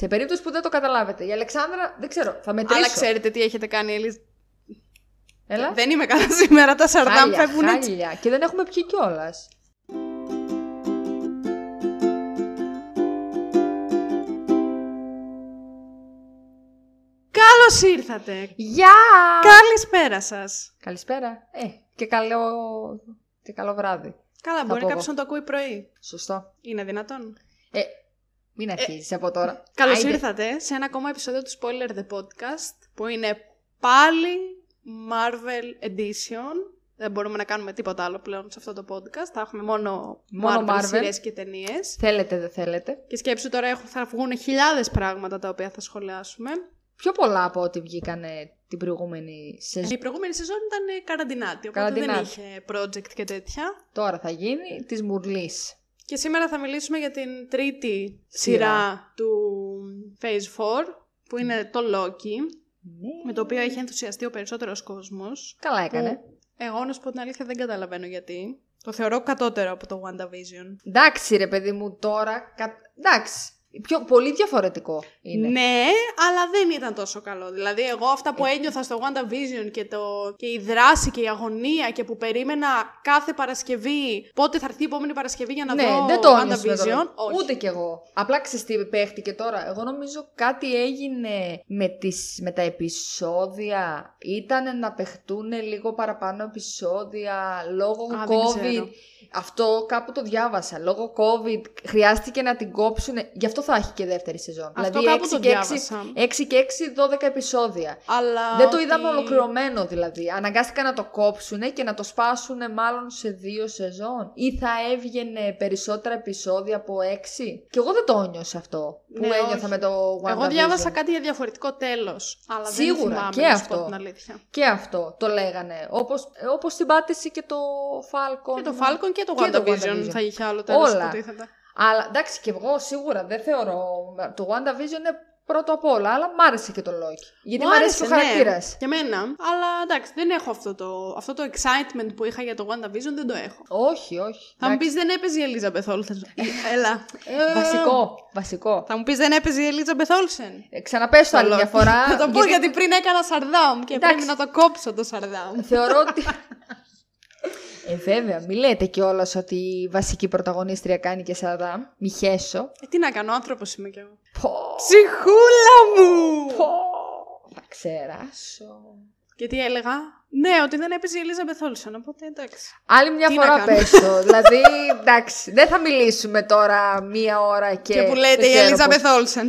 Σε περίπτωση που δεν το καταλάβετε. Η Αλεξάνδρα, δεν ξέρω, θα μετρήσω. Αλλά ξέρετε τι έχετε κάνει, Ελίζα. Έλα. Δεν είμαι καλά σήμερα, τα σαρδάμ Χάλια, φεύγουν έτσι. χάλια. Και δεν έχουμε πιει κιόλας. Καλώς ήρθατε. Γεια! Καλησπέρα σας. Καλησπέρα. Ε, και καλό, και καλό βράδυ. Καλά, Θα μπορεί πω κάποιος εγώ. να το ακούει πρωί. Σωστό. Είναι δυνατόν. Ε, μην αρχίσει από τώρα. Καλώς Άιντε. ήρθατε σε ένα ακόμα επεισόδιο του Spoiler The Podcast που είναι πάλι Marvel Edition. Δεν μπορούμε να κάνουμε τίποτα άλλο πλέον σε αυτό το podcast. Θα έχουμε μόνο, Μόνο Marvel, Marvel. σειρές και ταινίες. Θέλετε, δεν θέλετε. Και σκέψου τώρα έχουν, θα βγουν χιλιάδες πράγματα τα οποία θα σχολιάσουμε. Πιο πολλά από ό,τι βγήκανε την προηγούμενη σεζόν. Η προηγούμενη σεζόν ήταν ε, καραντινάτη, οπότε δεν Καραντινάτη. είχε project και τέτοια. Τώρα θα γίνει της Μουρλής. Και σήμερα θα μιλήσουμε για την τρίτη Σειρά. σειρά, του Phase 4, που είναι το Loki, Ναι. με το οποίο έχει ενθουσιαστεί ο περισσότερος κόσμος. Καλά έκανε. Που εγώ να σου πω την αλήθεια δεν καταλαβαίνω γιατί. Το θεωρώ κατώτερο από το WandaVision. Εντάξει, ρε παιδί μου, τώρα. κα- Εντάξει. Πιο, πολύ διαφορετικό είναι. Ναι, αλλά δεν ήταν τόσο καλό. Δηλαδή, εγώ αυτά που ένιωθα στο WandaVision και, το, και η δράση και η αγωνία και που περίμενα κάθε Παρασκευή, πότε θα έρθει η επόμενη Παρασκευή για να ναι, δω δεν το ένιωσε με το WandaVision. λόγο. Όχι. Ούτε κι εγώ. Απλά ξέρεις τι παίχτηκε τώρα. Εγώ νομίζω κάτι έγινε με, τις, με τα επεισόδια. Ήταν να παιχτούν λίγο παραπάνω επεισόδια λόγω Α, δεν COVID. ξέρω. Αυτό κάπου το διάβασα. Λόγω COVID χρειάστηκε να την κόψουν. Γι' αυτό θα έχει και δεύτερη σεζόν. Αυτό δηλαδή κάπου 6 το και 6, διάβασα. 6 και 6, 12 επεισόδια. Αλλά Δεν το ότι- είδαμε ολοκληρωμένο δηλαδή. Αναγκάστηκαν να το κόψουνε και να το σπάσουνε μάλλον σε δύο σεζόν. Ή θα έβγαινε περισσότερα επεισόδια από έξι. Και εγώ δεν το ένιωσα αυτό που Ναι, ένιωθα όχι. με το WandaVision. Εγώ διάβασα κάτι για διαφορετικό τέλος, αλλά Σίγουρα, δεν θυμάμαι και να σου πω αυτό. την αλήθεια. Και αυτό το λέγανε. Όπως, ε, όπως την πάτησε και το Falcon. Και το Falcon και το Και το WandaVision WandaVision. θα είχε άλλο τέλος Όλα. υποτίθεται. Αλλά εντάξει και εγώ σίγουρα δεν θεωρώ. Το WandaVision είναι πρώτο απ' όλα, αλλά μ' άρεσε και το Loki. Γιατί μ' αρέσει και ο ναι, χαρακτήρας. Και εμένα, αλλά εντάξει, δεν έχω αυτό το, αυτό το excitement που είχα για το WandaVision, δεν το έχω. Όχι, όχι. Θα μου Εντάξει. πεις δεν έπαιζε η Elizabeth Olsen. Έλα. Ε, Βασικό, βασικό. Θα μου πεις δεν έπαιζε η Elizabeth Olsen. Ε, Ξαναπες το άλλη μια φορά. Θα το πω γιατί γιατί πριν έκανα Σαρδάμ και Εντάξει. πρέπει να το κόψω το Σαρδάμ. Θεωρώ ότι. Ε, βέβαια, μη λέτε κιόλας ότι η βασική πρωταγωνίστρια κάνει και Σαδάμ. Μη χέσω. Ε, τι να κάνω, άνθρωπος είμαι κι εγώ. Πω, Ψυχούλα μου! πω, θα ξεράσω. Και τι έλεγα; Ναι, ότι δεν έπαιζε η Elizabeth Olsen, οπότε εντάξει. Άλλη μια Τι να φορά κάνω; πες το. δηλαδή, εντάξει, δεν θα μιλήσουμε τώρα μία ώρα και. Και, που λέτε δεν η ξέρω Elizabeth πώς- Olsen.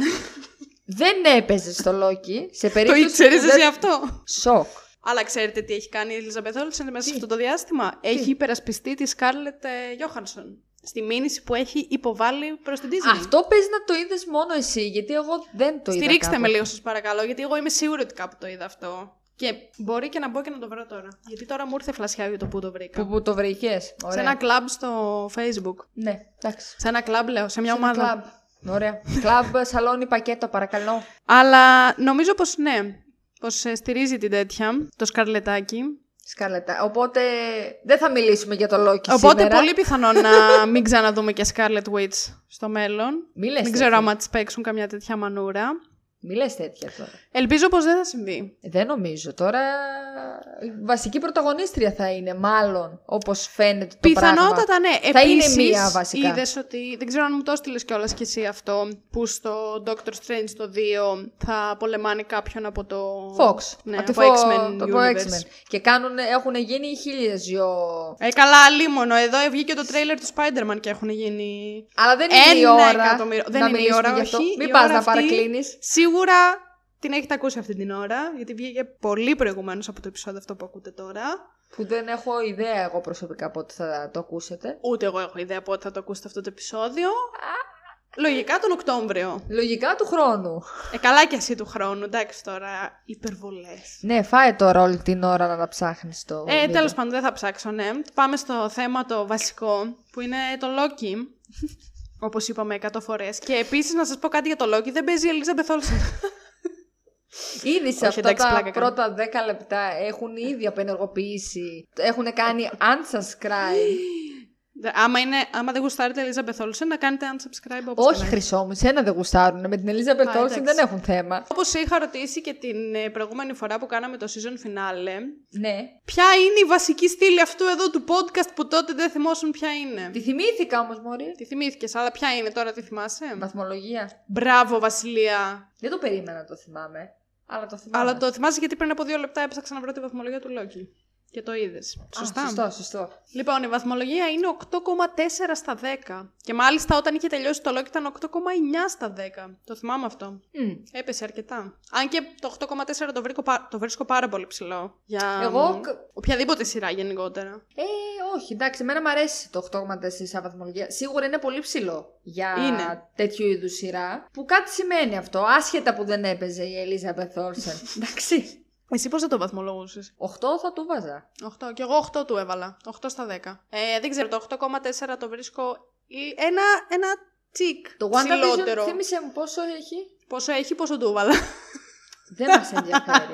Δεν έπαιζε στο Loki. Σε το περίπτωση. ήξερες που εσύ δεν- αυτό; Σοκ. Αλλά ξέρετε τι έχει κάνει η Elizabeth Olsen μέσα σε Τι; αυτό το διάστημα; Έχει υπερασπιστεί τη Scarlett ε, Johansson. Στη μήνυση που έχει υποβάλει προς την Disney. Αυτό παίζει να το είδες μόνο εσύ, γιατί εγώ δεν το είδα. Στηρίξτε κάπου. με λίγο, σας παρακαλώ, γιατί εγώ είμαι σίγουρη ότι κάπου το είδα αυτό. Και μπορεί και να μπω και να το βρω τώρα. Γιατί τώρα μου ήρθε φλασιά για το που το βρήκα. Που, που το βρήκες. Σε ένα κλαμπ στο Facebook. Ναι, εντάξει. Σε ένα κλαμπ, λέω, σε μια Σε ένα ομάδα. Κλαμπ. Ωραία. Κλαμπ, σαλόνι, πακέτο, παρακαλώ. Αλλά νομίζω πως ναι. Πω στηρίζει την τέτοια, το σκαρλετάκι. Σκαρλετά. Οπότε δεν θα μιλήσουμε για το Loki Οπότε σήμερα. πολύ πιθανό να μην ξαναδούμε και Scarlet Witch στο μέλλον. Μη λες Δεν τέτοια. ξέρω άμα της παίξουν καμιά τέτοια μανούρα. Μη λες τέτοια τώρα. Ελπίζω πως δεν θα συμβεί. Ε, Δεν νομίζω. Τώρα η βασική πρωταγωνίστρια θα είναι, μάλλον, όπως φαίνεται το Πιθανότατα πράγμα. ναι. Θα είναι Επίσης, μία βασικά. είδες ότι, δεν ξέρω αν μου το έστειλες κιόλας κι εσύ αυτό, που στο Doctor Strange το 2 θα πολεμάνει κάποιον από το... Fox. Ναι, από από τη Fo- X-Men το Universe. X-Men. Και κάνουν, έχουν γίνει χίλιες δυο... Ε, καλά, αλίμονο. Εδώ βγήκε το τρέιλερ του Spider-Man και έχουν γίνει... Αλλά δεν είναι η Ένα ώρα εκατομμύριο. να Δεν είναι η μιλήσουμε ώρα, γι' αυτό. όχι. Μην Η πας ώρα να αυτή παρακλίνεις. Σίγουρα την έχετε ακούσει αυτή την ώρα, γιατί βγήκε πολύ προηγουμένως από το επεισόδιο αυτό που ακούτε τώρα. Που δεν έχω ιδέα εγώ προσωπικά πότε θα το ακούσετε. Ούτε εγώ έχω ιδέα πότε θα το ακούσετε αυτό το επεισόδιο. Λογικά τον Οκτώβριο. Λογικά του χρόνου. Ε, καλά κι εσύ του χρόνου, εντάξει τώρα, υπερβολές. Ναι, φάε τώρα όλη την ώρα να τα ψάχνεις το Ε, βίντεο. τέλος πάντων, δεν θα ψάξω, ναι. Πάμε στο θέμα το βασικό, που είναι το Loki. Όπως είπαμε 100 φορές. Και επίσης να σας πω κάτι για το Loki, δεν παίζει η Elizabeth Olsen. Ήδη σε Όχι, αυτά εντάξει, τα πλάκα κάνω. πρώτα 10 λεπτά έχουν ήδη απενεργοποιήσει. Έχουν κάνει unsubscribe. Δε- Άμα, είναι, άμα δεν γουστάρετε Ελίζα Μπεθόλσεν, να κάνετε unsubscribe όπως Όχι, και να χρυσό μου, σένα δεν γουστάρουν. Με την Ελίζα Μπετόλσεν εντάξει. δεν έχουν θέμα. Όπως είχα ρωτήσει και την ε, προηγούμενη φορά που κάναμε το season finale, Ναι. ποια είναι η βασική στήλη αυτού εδώ του podcast που τότε δεν θυμόσουν ποια είναι; Τη θυμήθηκα όμως, Μωρή. Τη θυμήθηκες, αλλά ποια είναι τώρα, τη θυμάσαι; Βαθμολογία. Μπράβο, Βασιλεία. Δεν το περίμενα να το θυμάμαι. Αλλά το θυμάμαι. Αλλά το θυμάσαι γιατί πριν από δύο λεπτά έψαξα να βρω τη βαθμολογία του Λόκη. Και το είδες. Σωστά. σωστό, σωστό. Λοιπόν, η βαθμολογία είναι 8,4 στα 10. Και μάλιστα όταν είχε τελειώσει το Λόκη ήταν 8,9 στα 10. Το θυμάμαι αυτό. Μμ. Έπεσε αρκετά. Αν και το 8,4 το, βρίσκω, πα- το βρίσκω πάρα πολύ ψηλό. Για Εγώ μ, κ- οποιαδήποτε σειρά γενικότερα. Ε, όχι, εντάξει, εμένα μου αρέσει το 8,4 σαν βαθμολογία. Σίγουρα είναι πολύ ψηλό για Είναι. τέτοιου είδους σειρά. Που κάτι σημαίνει αυτό, άσχετα που δεν έπαιζε η Ελίζα Μπεθόλσεν. εντάξει. Εσύ πώς θα το βαθμολογούσες; 8 θα του βάζα. 8. Και εγώ 8 του έβαλα. 8 στα 10. Ε, δεν ξέρω, το 8,4 το βρίσκω λι- ένα, ένα τσικ Το WandaVision ψηλότερο. θύμισε μου πόσο έχει. Πόσο έχει, πόσο του έβαλα. Δεν μας ενδιαφέρει.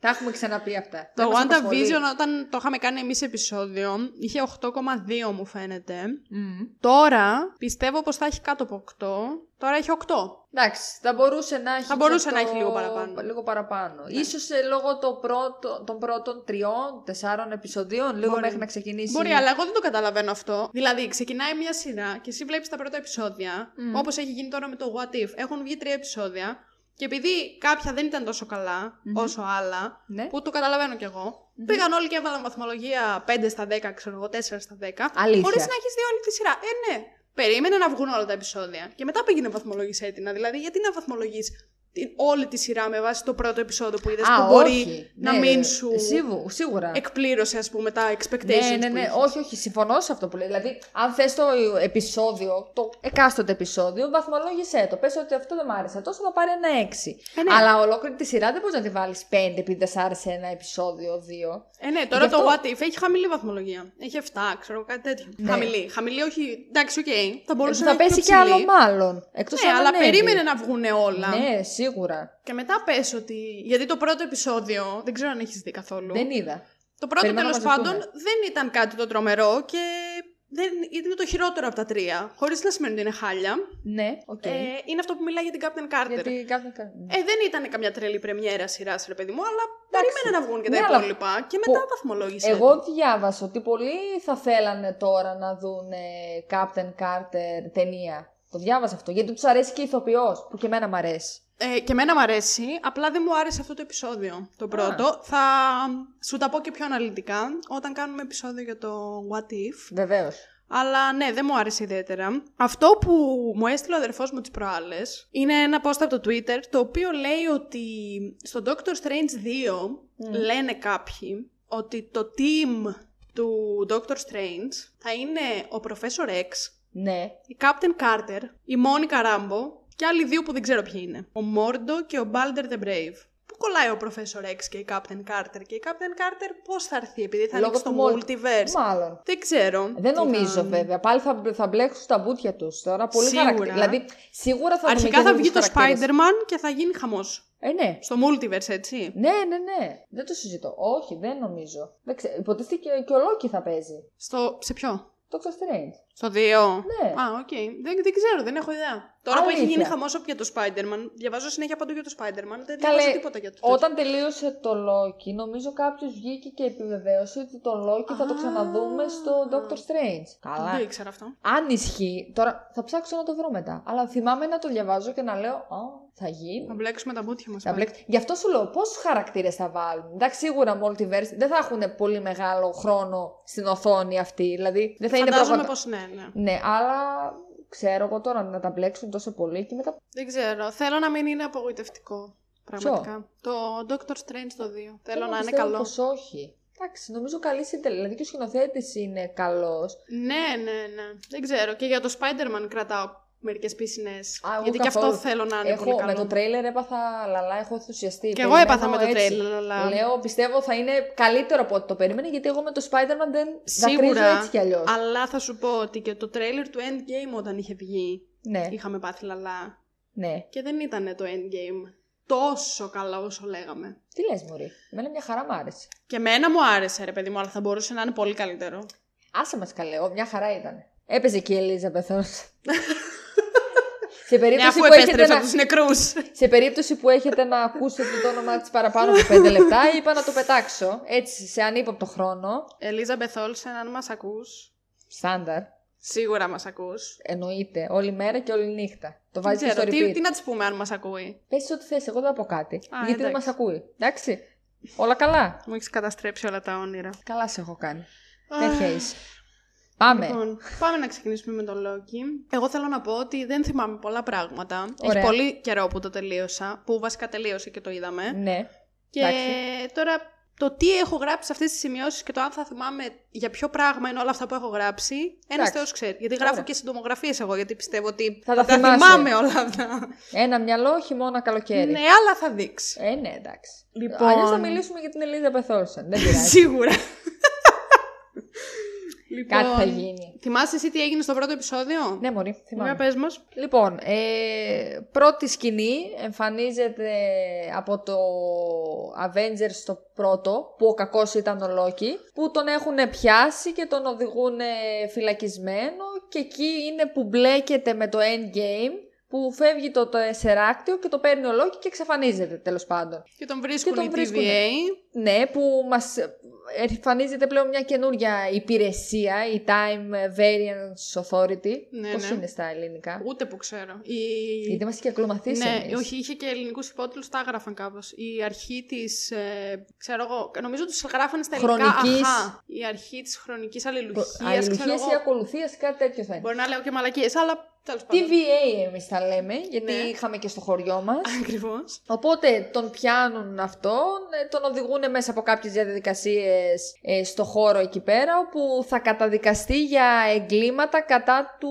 Τα έχουμε ξαναπεί αυτά. Δεν Το μας απασχολεί. WandaVision όταν το είχαμε κάνει εμείς επεισόδιο είχε 8,2 μου φαίνεται. Μμ. Τώρα πιστεύω πως θα έχει κάτω από 8. Τώρα έχει 8. Εντάξει, θα μπορούσε να έχει. Θα μπορούσε και να το- έχει λίγο παραπάνω. Ναι. Λίγο παραπάνω. Ίσως ε, λόγω το πρώτο, των πρώτων τριών, τεσσάρων επεισοδίων, λίγο Μπορεί. μέχρι να ξεκινήσει. Μπορεί, αλλά εγώ δεν το καταλαβαίνω αυτό. Δηλαδή, ξεκινάει μια σειρά και εσύ βλέπεις τα πρώτα επεισόδια, Μμ. όπως έχει γίνει τώρα με το What If. Έχουν βγει τρία επεισόδια και επειδή κάποια δεν ήταν τόσο καλά Μμμ. όσο άλλα, Ναι. που το καταλαβαίνω κι εγώ, πήγαν όλοι και έβαλαν βαθμολογία 5 στα 10, ξέρω εγώ, 4 στα 10. Αλήθεια. Χωρίς να έχεις δει όλη τη σειρά. Ε, ναι. Περίμενε να βγουν όλα τα επεισόδια. Και μετά πήγαινε βαθμολόγησε έτοινα. Δηλαδή, γιατί να βαθμολογείς όλη τη σειρά με βάση το πρώτο επεισόδιο που είδες Α, που μπορεί όχι. να Ναι, μην ρε, σου σίγου- Σίγουρα. εκπλήρωσε, ας πούμε, τα expectations. Ναι, ναι, που ναι. είχες. Όχι, όχι. Συμφωνώ σε αυτό που λέει. Δηλαδή, αν θες το επεισόδιο, το εκάστοτε επεισόδιο, βαθμολόγησέ το. Πες ότι αυτό δεν μ' άρεσε τόσο, θα πάρει ένα 6. Ε, ναι. Αλλά ολόκληρη τη σειρά δεν μπορείς να τη βάλεις 5 επειδή δεν σ' άρεσε ένα επεισόδιο, 2. Ε, ναι, τώρα Γι' το αυτό- What If έχει χαμηλή βαθμολογία. Έχει 7, ξέρω κάτι τέτοιο. Ναι. Χαμηλή. Χαμηλή, όχι. Εντάξει, οκ. Θα μπορούσε θα να έχει πέσει πιο και άλλο ψηλή. μάλλον. Εκτός Ναι, αν αλλά ανέβει. περίμενε να βγουν όλα. Ναι, σίγουρα. Και μετά πες ότι. Γιατί το πρώτο επεισόδιο δεν ξέρω αν έχεις δει καθόλου. Δεν είδα. Το πρώτο Περιμένω τέλος να μαζευτούμε. πάντων δεν ήταν κάτι το τρομερό και δεν ήταν το χειρότερο από τα τρία. Χωρίς να σημαίνει ότι είναι χάλια. Ναι, οκ. Ε, είναι αυτό που μιλάει για την Captain Carter. Γιατί κάθε. Ε, δεν ήταν καμιά τρελή πρεμιέρα σειράς, ρε παιδί μου, αλλά περίμενε να βγουν και τα Ναι, αλλά υπόλοιπα. Και μετά πο- βαθμολόγησε. Εγώ διάβασα ότι πολλοί θα θέλανε τώρα να δουν Captain Carter ταινία. Το διάβασα αυτό. Γιατί τους αρέσει και η ηθοποιός, που και εμένα μου αρέσει. Ε, και εμένα μου αρέσει, απλά δεν μου άρεσε αυτό το επεισόδιο. Το πρώτο. Θα σου τα πω και πιο αναλυτικά όταν κάνουμε επεισόδιο για το What If. Βεβαίως. Αλλά ναι, δεν μου άρεσε ιδιαίτερα. Αυτό που μου έστειλε ο αδερφός μου τις προάλλες είναι ένα post από το Twitter το οποίο λέει ότι στο Doctor Strange 2 λένε κάποιοι ότι το team του Doctor Strange θα είναι ο Professor X, Ναι. η Captain Carter, η Monica Rambo και άλλοι δύο που δεν ξέρω ποιοι είναι. Ο Mordo και ο Balder the Brave. Πού κολλάει ο Professor X και η Captain Carter και η Captain Carter πώς θα έρθει επειδή θα Λόγω ανοίξει το του multi- multiverse; Μάλλον. Δεν ξέρω. Δεν τι νομίζω θα- βέβαια. Πάλι θα, θα μπλέξουν τα μπουτια τους τώρα. Πολύ Σίγουρα. χαρακτηριστικά. Δηλαδή, σίγουρα θα δούμε Αρχικά και θα τέτοιους βγει το χαρακτήρες. Spider-Man και θα γίνει χαμός. Ε, ναι. Στο multiverse, έτσι. Ναι, ναι, ναι. Δεν το συζητώ. Όχι, δεν νομίζω. Δεν ξέρω. Υποτίθεται και, και ο Λόκι θα παίζει. Στο... Σε ποιο; Doctor Strange. Στο 2. Ναι. Α, οκ. Δεν, δεν ξέρω, δεν έχω ιδέα. Τώρα που έχει Αλήθεια. γίνει χαμός για το Spider-Man, διαβάζω συνέχεια παντού για το Spider-Man, δεν Καλέ, διαβάζω τίποτα για το τέτοιο. Όταν τελείωσε το Loki, νομίζω κάποιος βγήκε και επιβεβαίωσε ότι το Loki θα το Α. ξαναδούμε στο Doctor Strange. Καλά. Δεν ήξερα αυτό. Αν ισχύει, τώρα θα ψάξω να το βρω μετά. Αλλά θυμάμαι να το διαβάζω και να λέω, Α, θα γίνει. Θα μπλέξουμε τα μπούτια μας. Θα πάλι. μπλέξει. Γι' αυτό σου λέω πόσους χαρακτήρες θα βάλουν; Εντάξει, σίγουρα multiverse δεν θα έχουν πολύ μεγάλο χρόνο στην οθόνη αυτή. Δηλαδή δεν θα είναι Φαντάζομαι πραγματικά. πως ναι, ναι. Ναι, αλλά ξέρω εγώ τώρα να τα μπλέξουν τόσο πολύ και μετά. Δεν ξέρω. Θέλω να μην είναι απογοητευτικό. Πραγματικά. Το Doctor Strange το 2. Θέλω να είναι πιστεύω καλό. Πως όχι. Εντάξει, νομίζω καλή συντελεία. Δηλαδή και ο σκηνοθέτης είναι καλός. Ναι, ναι, ναι. Δεν ξέρω. Και για το Spider-Man κρατάω μερικές πίσινε. Α, εγώ Γιατί και αυτό καθόλου. θέλω να είναι πολύ Έχω, καλό. με το τρέιλερ έπαθα λαλά, έχω ενθουσιαστεί. Και εγώ Περιμένω έπαθα με το έτσι. τρέιλερ, αλλά. Λέω, πιστεύω θα είναι καλύτερο από ό,τι το περίμενε, γιατί εγώ με το Spider-Man δεν δακρύζω Σίγουρα. έτσι κι αλλιώς. Αλλά θα σου πω ότι και το τρέιλερ του Endgame όταν είχε βγει Ναι, είχαμε πάθει λαλά. ναι. Και δεν ήταν το Endgame τόσο καλό όσο λέγαμε. Τι λες Μωρή, εμένα μια χαρά μ' άρεσε. Και εμένα μου άρεσε ρε παιδί μου, αλλά θα μπορούσε να είναι πολύ καλύτερο. Άσε μας καλέ, ω, μια χαρά ήταν. Έπαιζε και η Ελίζα Μπεθόν. σε, περίπτωση Ναι, αφού που έχετε επέστρεψε να... από τους νεκρούς. σε περίπτωση που έχετε να ακούσετε το όνομά της παραπάνω από 5 λεπτά, είπα να το πετάξω. Έτσι, σε ανύποπτο χρόνο. Ελίζα Μπεθόλ, αν μας ακούς. Στάνταρ. Σίγουρα μας ακούς. Εννοείται. Όλη μέρα και όλη νύχτα. Το Δεν βάζει και στο ξέρω, τι, repeat. τι να της πούμε αν μας ακούει; Πες ό,τι θες, εγώ δεν θα πω κάτι. γιατί δεν εντάξει. μα ακούει. Εντάξει. Όλα καλά. Μου έχεις καταστρέψει όλα τα όνειρα. Καλά σε έχω κάνει. Τέτοια είσαι. Πάμε. Λοιπόν, πάμε να ξεκινήσουμε με το Loki. Εγώ θέλω να πω ότι δεν θυμάμαι πολλά πράγματα. Ωραία. Έχει πολύ καιρό που το τελείωσα, που βασικά τελείωσε και το είδαμε. Ναι. Και εντάξει. τώρα το τι έχω γράψει σε αυτές τις σημειώσεις και το αν θα θυμάμαι για ποιο πράγμα είναι όλα αυτά που έχω γράψει, ένας Εντάξει. θεός ξέρει. Γιατί γράφω Ωραία. και συντομογραφίες εγώ, γιατί πιστεύω ότι Θα τα τα θυμάσαι. θυμάμαι όλα αυτά. Ένα μυαλό, χειμώνα, καλοκαίρι. ναι, αλλά θα δείξει. Ε, ναι, εντάξει. Λοιπόν. Αλλιώς θα μιλήσουμε για την Ελίζα Πεθόρσεν. Δεν πειράζει. Σίγουρα. Λοιπόν, Κάτι θα γίνει. Θυμάσαι εσύ τι έγινε στο πρώτο επεισόδιο; Ναι, Μωρή, Για θυμάμαι. πες μας. Λοιπόν, ε, πρώτη σκηνή εμφανίζεται από το Avengers στο πρώτο, που ο κακός ήταν ο Loki, που τον έχουν πιάσει και τον οδηγούν φυλακισμένο και εκεί είναι που μπλέκεται με το Endgame, που φεύγει το τεσσεράκτιο και το παίρνει ο Loki και εξαφανίζεται τέλος πάντων. Και τον βρίσκουν τον οι βρίσκουνε. TVA. Ναι, που μας εμφανίζεται πλέον μια καινούρια υπηρεσία, η Time Variance Authority. Ναι, Πώς ναι. είναι στα ελληνικά; Ούτε που ξέρω. Η... Γιατί είμαστε και ακολουθήσει Ναι, όχι, είχε και ελληνικούς υπότιτλους, τα έγραφαν κάπως. Η αρχή της. Ε, ξέρω εγώ, νομίζω τους γράφανε στα ελληνικά. Χρονικής. Αχά, η αρχή της χρονικής αλληλουχίας. Αλληλουχίας ή ακολουθίας, κάτι τέτοιο θα είναι. Μπορεί να λέω και μαλακίες, αλλά τέλο πάντων. TVA εμείς τα λέμε, γιατί Ναι. είχαμε και στο χωριό μας. Ακριβώς. Οπότε τον πιάνουν αυτόν, ε, τον οδηγούν μέσα από κάποιες διαδικασίες ε, στο χώρο εκεί πέρα, όπου θα καταδικαστεί για εγκλήματα κατά του...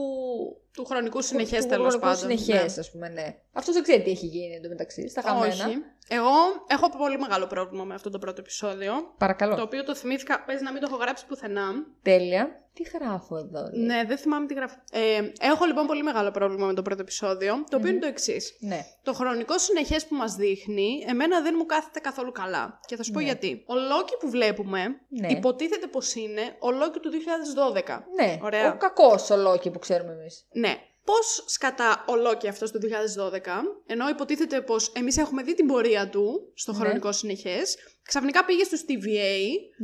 Του χρονικού συνεχές του τέλος χρονικού πάντων. συνεχές, ας πούμε, ναι. Αυτός δεν ξέρει τι έχει γίνει εντωμεταξύ, στα Ναι. χαμένα. Όχι. Εγώ έχω πολύ μεγάλο πρόβλημα με αυτό το πρώτο επεισόδιο. Παρακαλώ. Το οποίο το θυμήθηκα, παίζει να μην το έχω γράψει πουθενά. Τέλεια. Τι γράφω εδώ. λέει. Ναι, δεν θυμάμαι τι γράφω. Ε, έχω λοιπόν πολύ μεγάλο πρόβλημα με το πρώτο επεισόδιο, το οποίο είναι το εξής. Ναι. Το χρονικό συνεχές που μας δείχνει, εμένα δεν μου κάθεται καθόλου καλά. Και θα σου πω Ναι. γιατί. Ο Λόκι που βλέπουμε, Ναι. υποτίθεται πως είναι ο Λόκι του 2012. Ναι, Ωραία. ο κακός ο Λόκη που ξέρουμε εμείς. Ναι. Πώς σκατά ο Λόκι αυτό του 2012, ενώ υποτίθεται πως εμείς έχουμε δει την πορεία του στο Ναι. χρονικό συνεχές, ξαφνικά πήγε στο TVA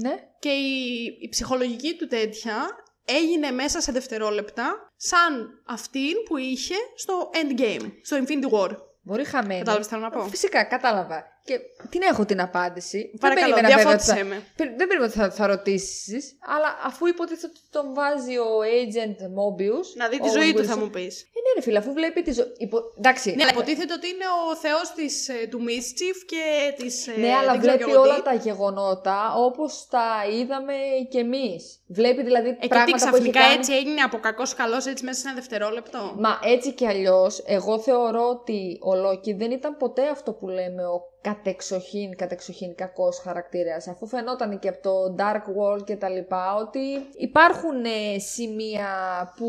Ναι. και η, η ψυχολογική του τέτοια έγινε μέσα σε δευτερόλεπτα σαν αυτήν που είχε στο Endgame, στο Infinity War. Μπορεί χαμένη. Κατάλαβες τι θέλω να πω; Φυσικά, κατάλαβα. Και την έχω την απάντηση. Παρακαλώ, δεν περίμενα, βέβαια, ότι διαφώτισέ θα- με. Περι- Δεν περίμενα ότι θα, θα ρωτήσεις, αλλά αφού υποτίθεται ότι τον βάζει ο agent Mobius. Να δει τη ο ζωή του, Wilson- θα μου πεις. Ε, ναι, ρε φίλε, αφού βλέπει τη ζωή. Υπο... Εντάξει. Ναι, αλλά υποτίθεται ότι είναι ο θεός του Mischief και της. Ναι, αλλά βλέπει όλα τα γεγονότα όπως τα είδαμε κι εμείς. Βλέπει δηλαδή Ε, και τι πράγματα που έχει ξαφνικά κάνει. έτσι έγινε από κακός καλός έτσι μέσα σε ένα δευτερόλεπτο. Μα έτσι κι αλλιώς, εγώ θεωρώ ότι ο Λόκι δεν ήταν ποτέ αυτό που λέμε ο κατεξοχήν, κατεξοχήν κακός χαρακτήρας, αφού φαινόταν και από το Dark World και τα λοιπά, ότι υπάρχουν ε, σημεία που,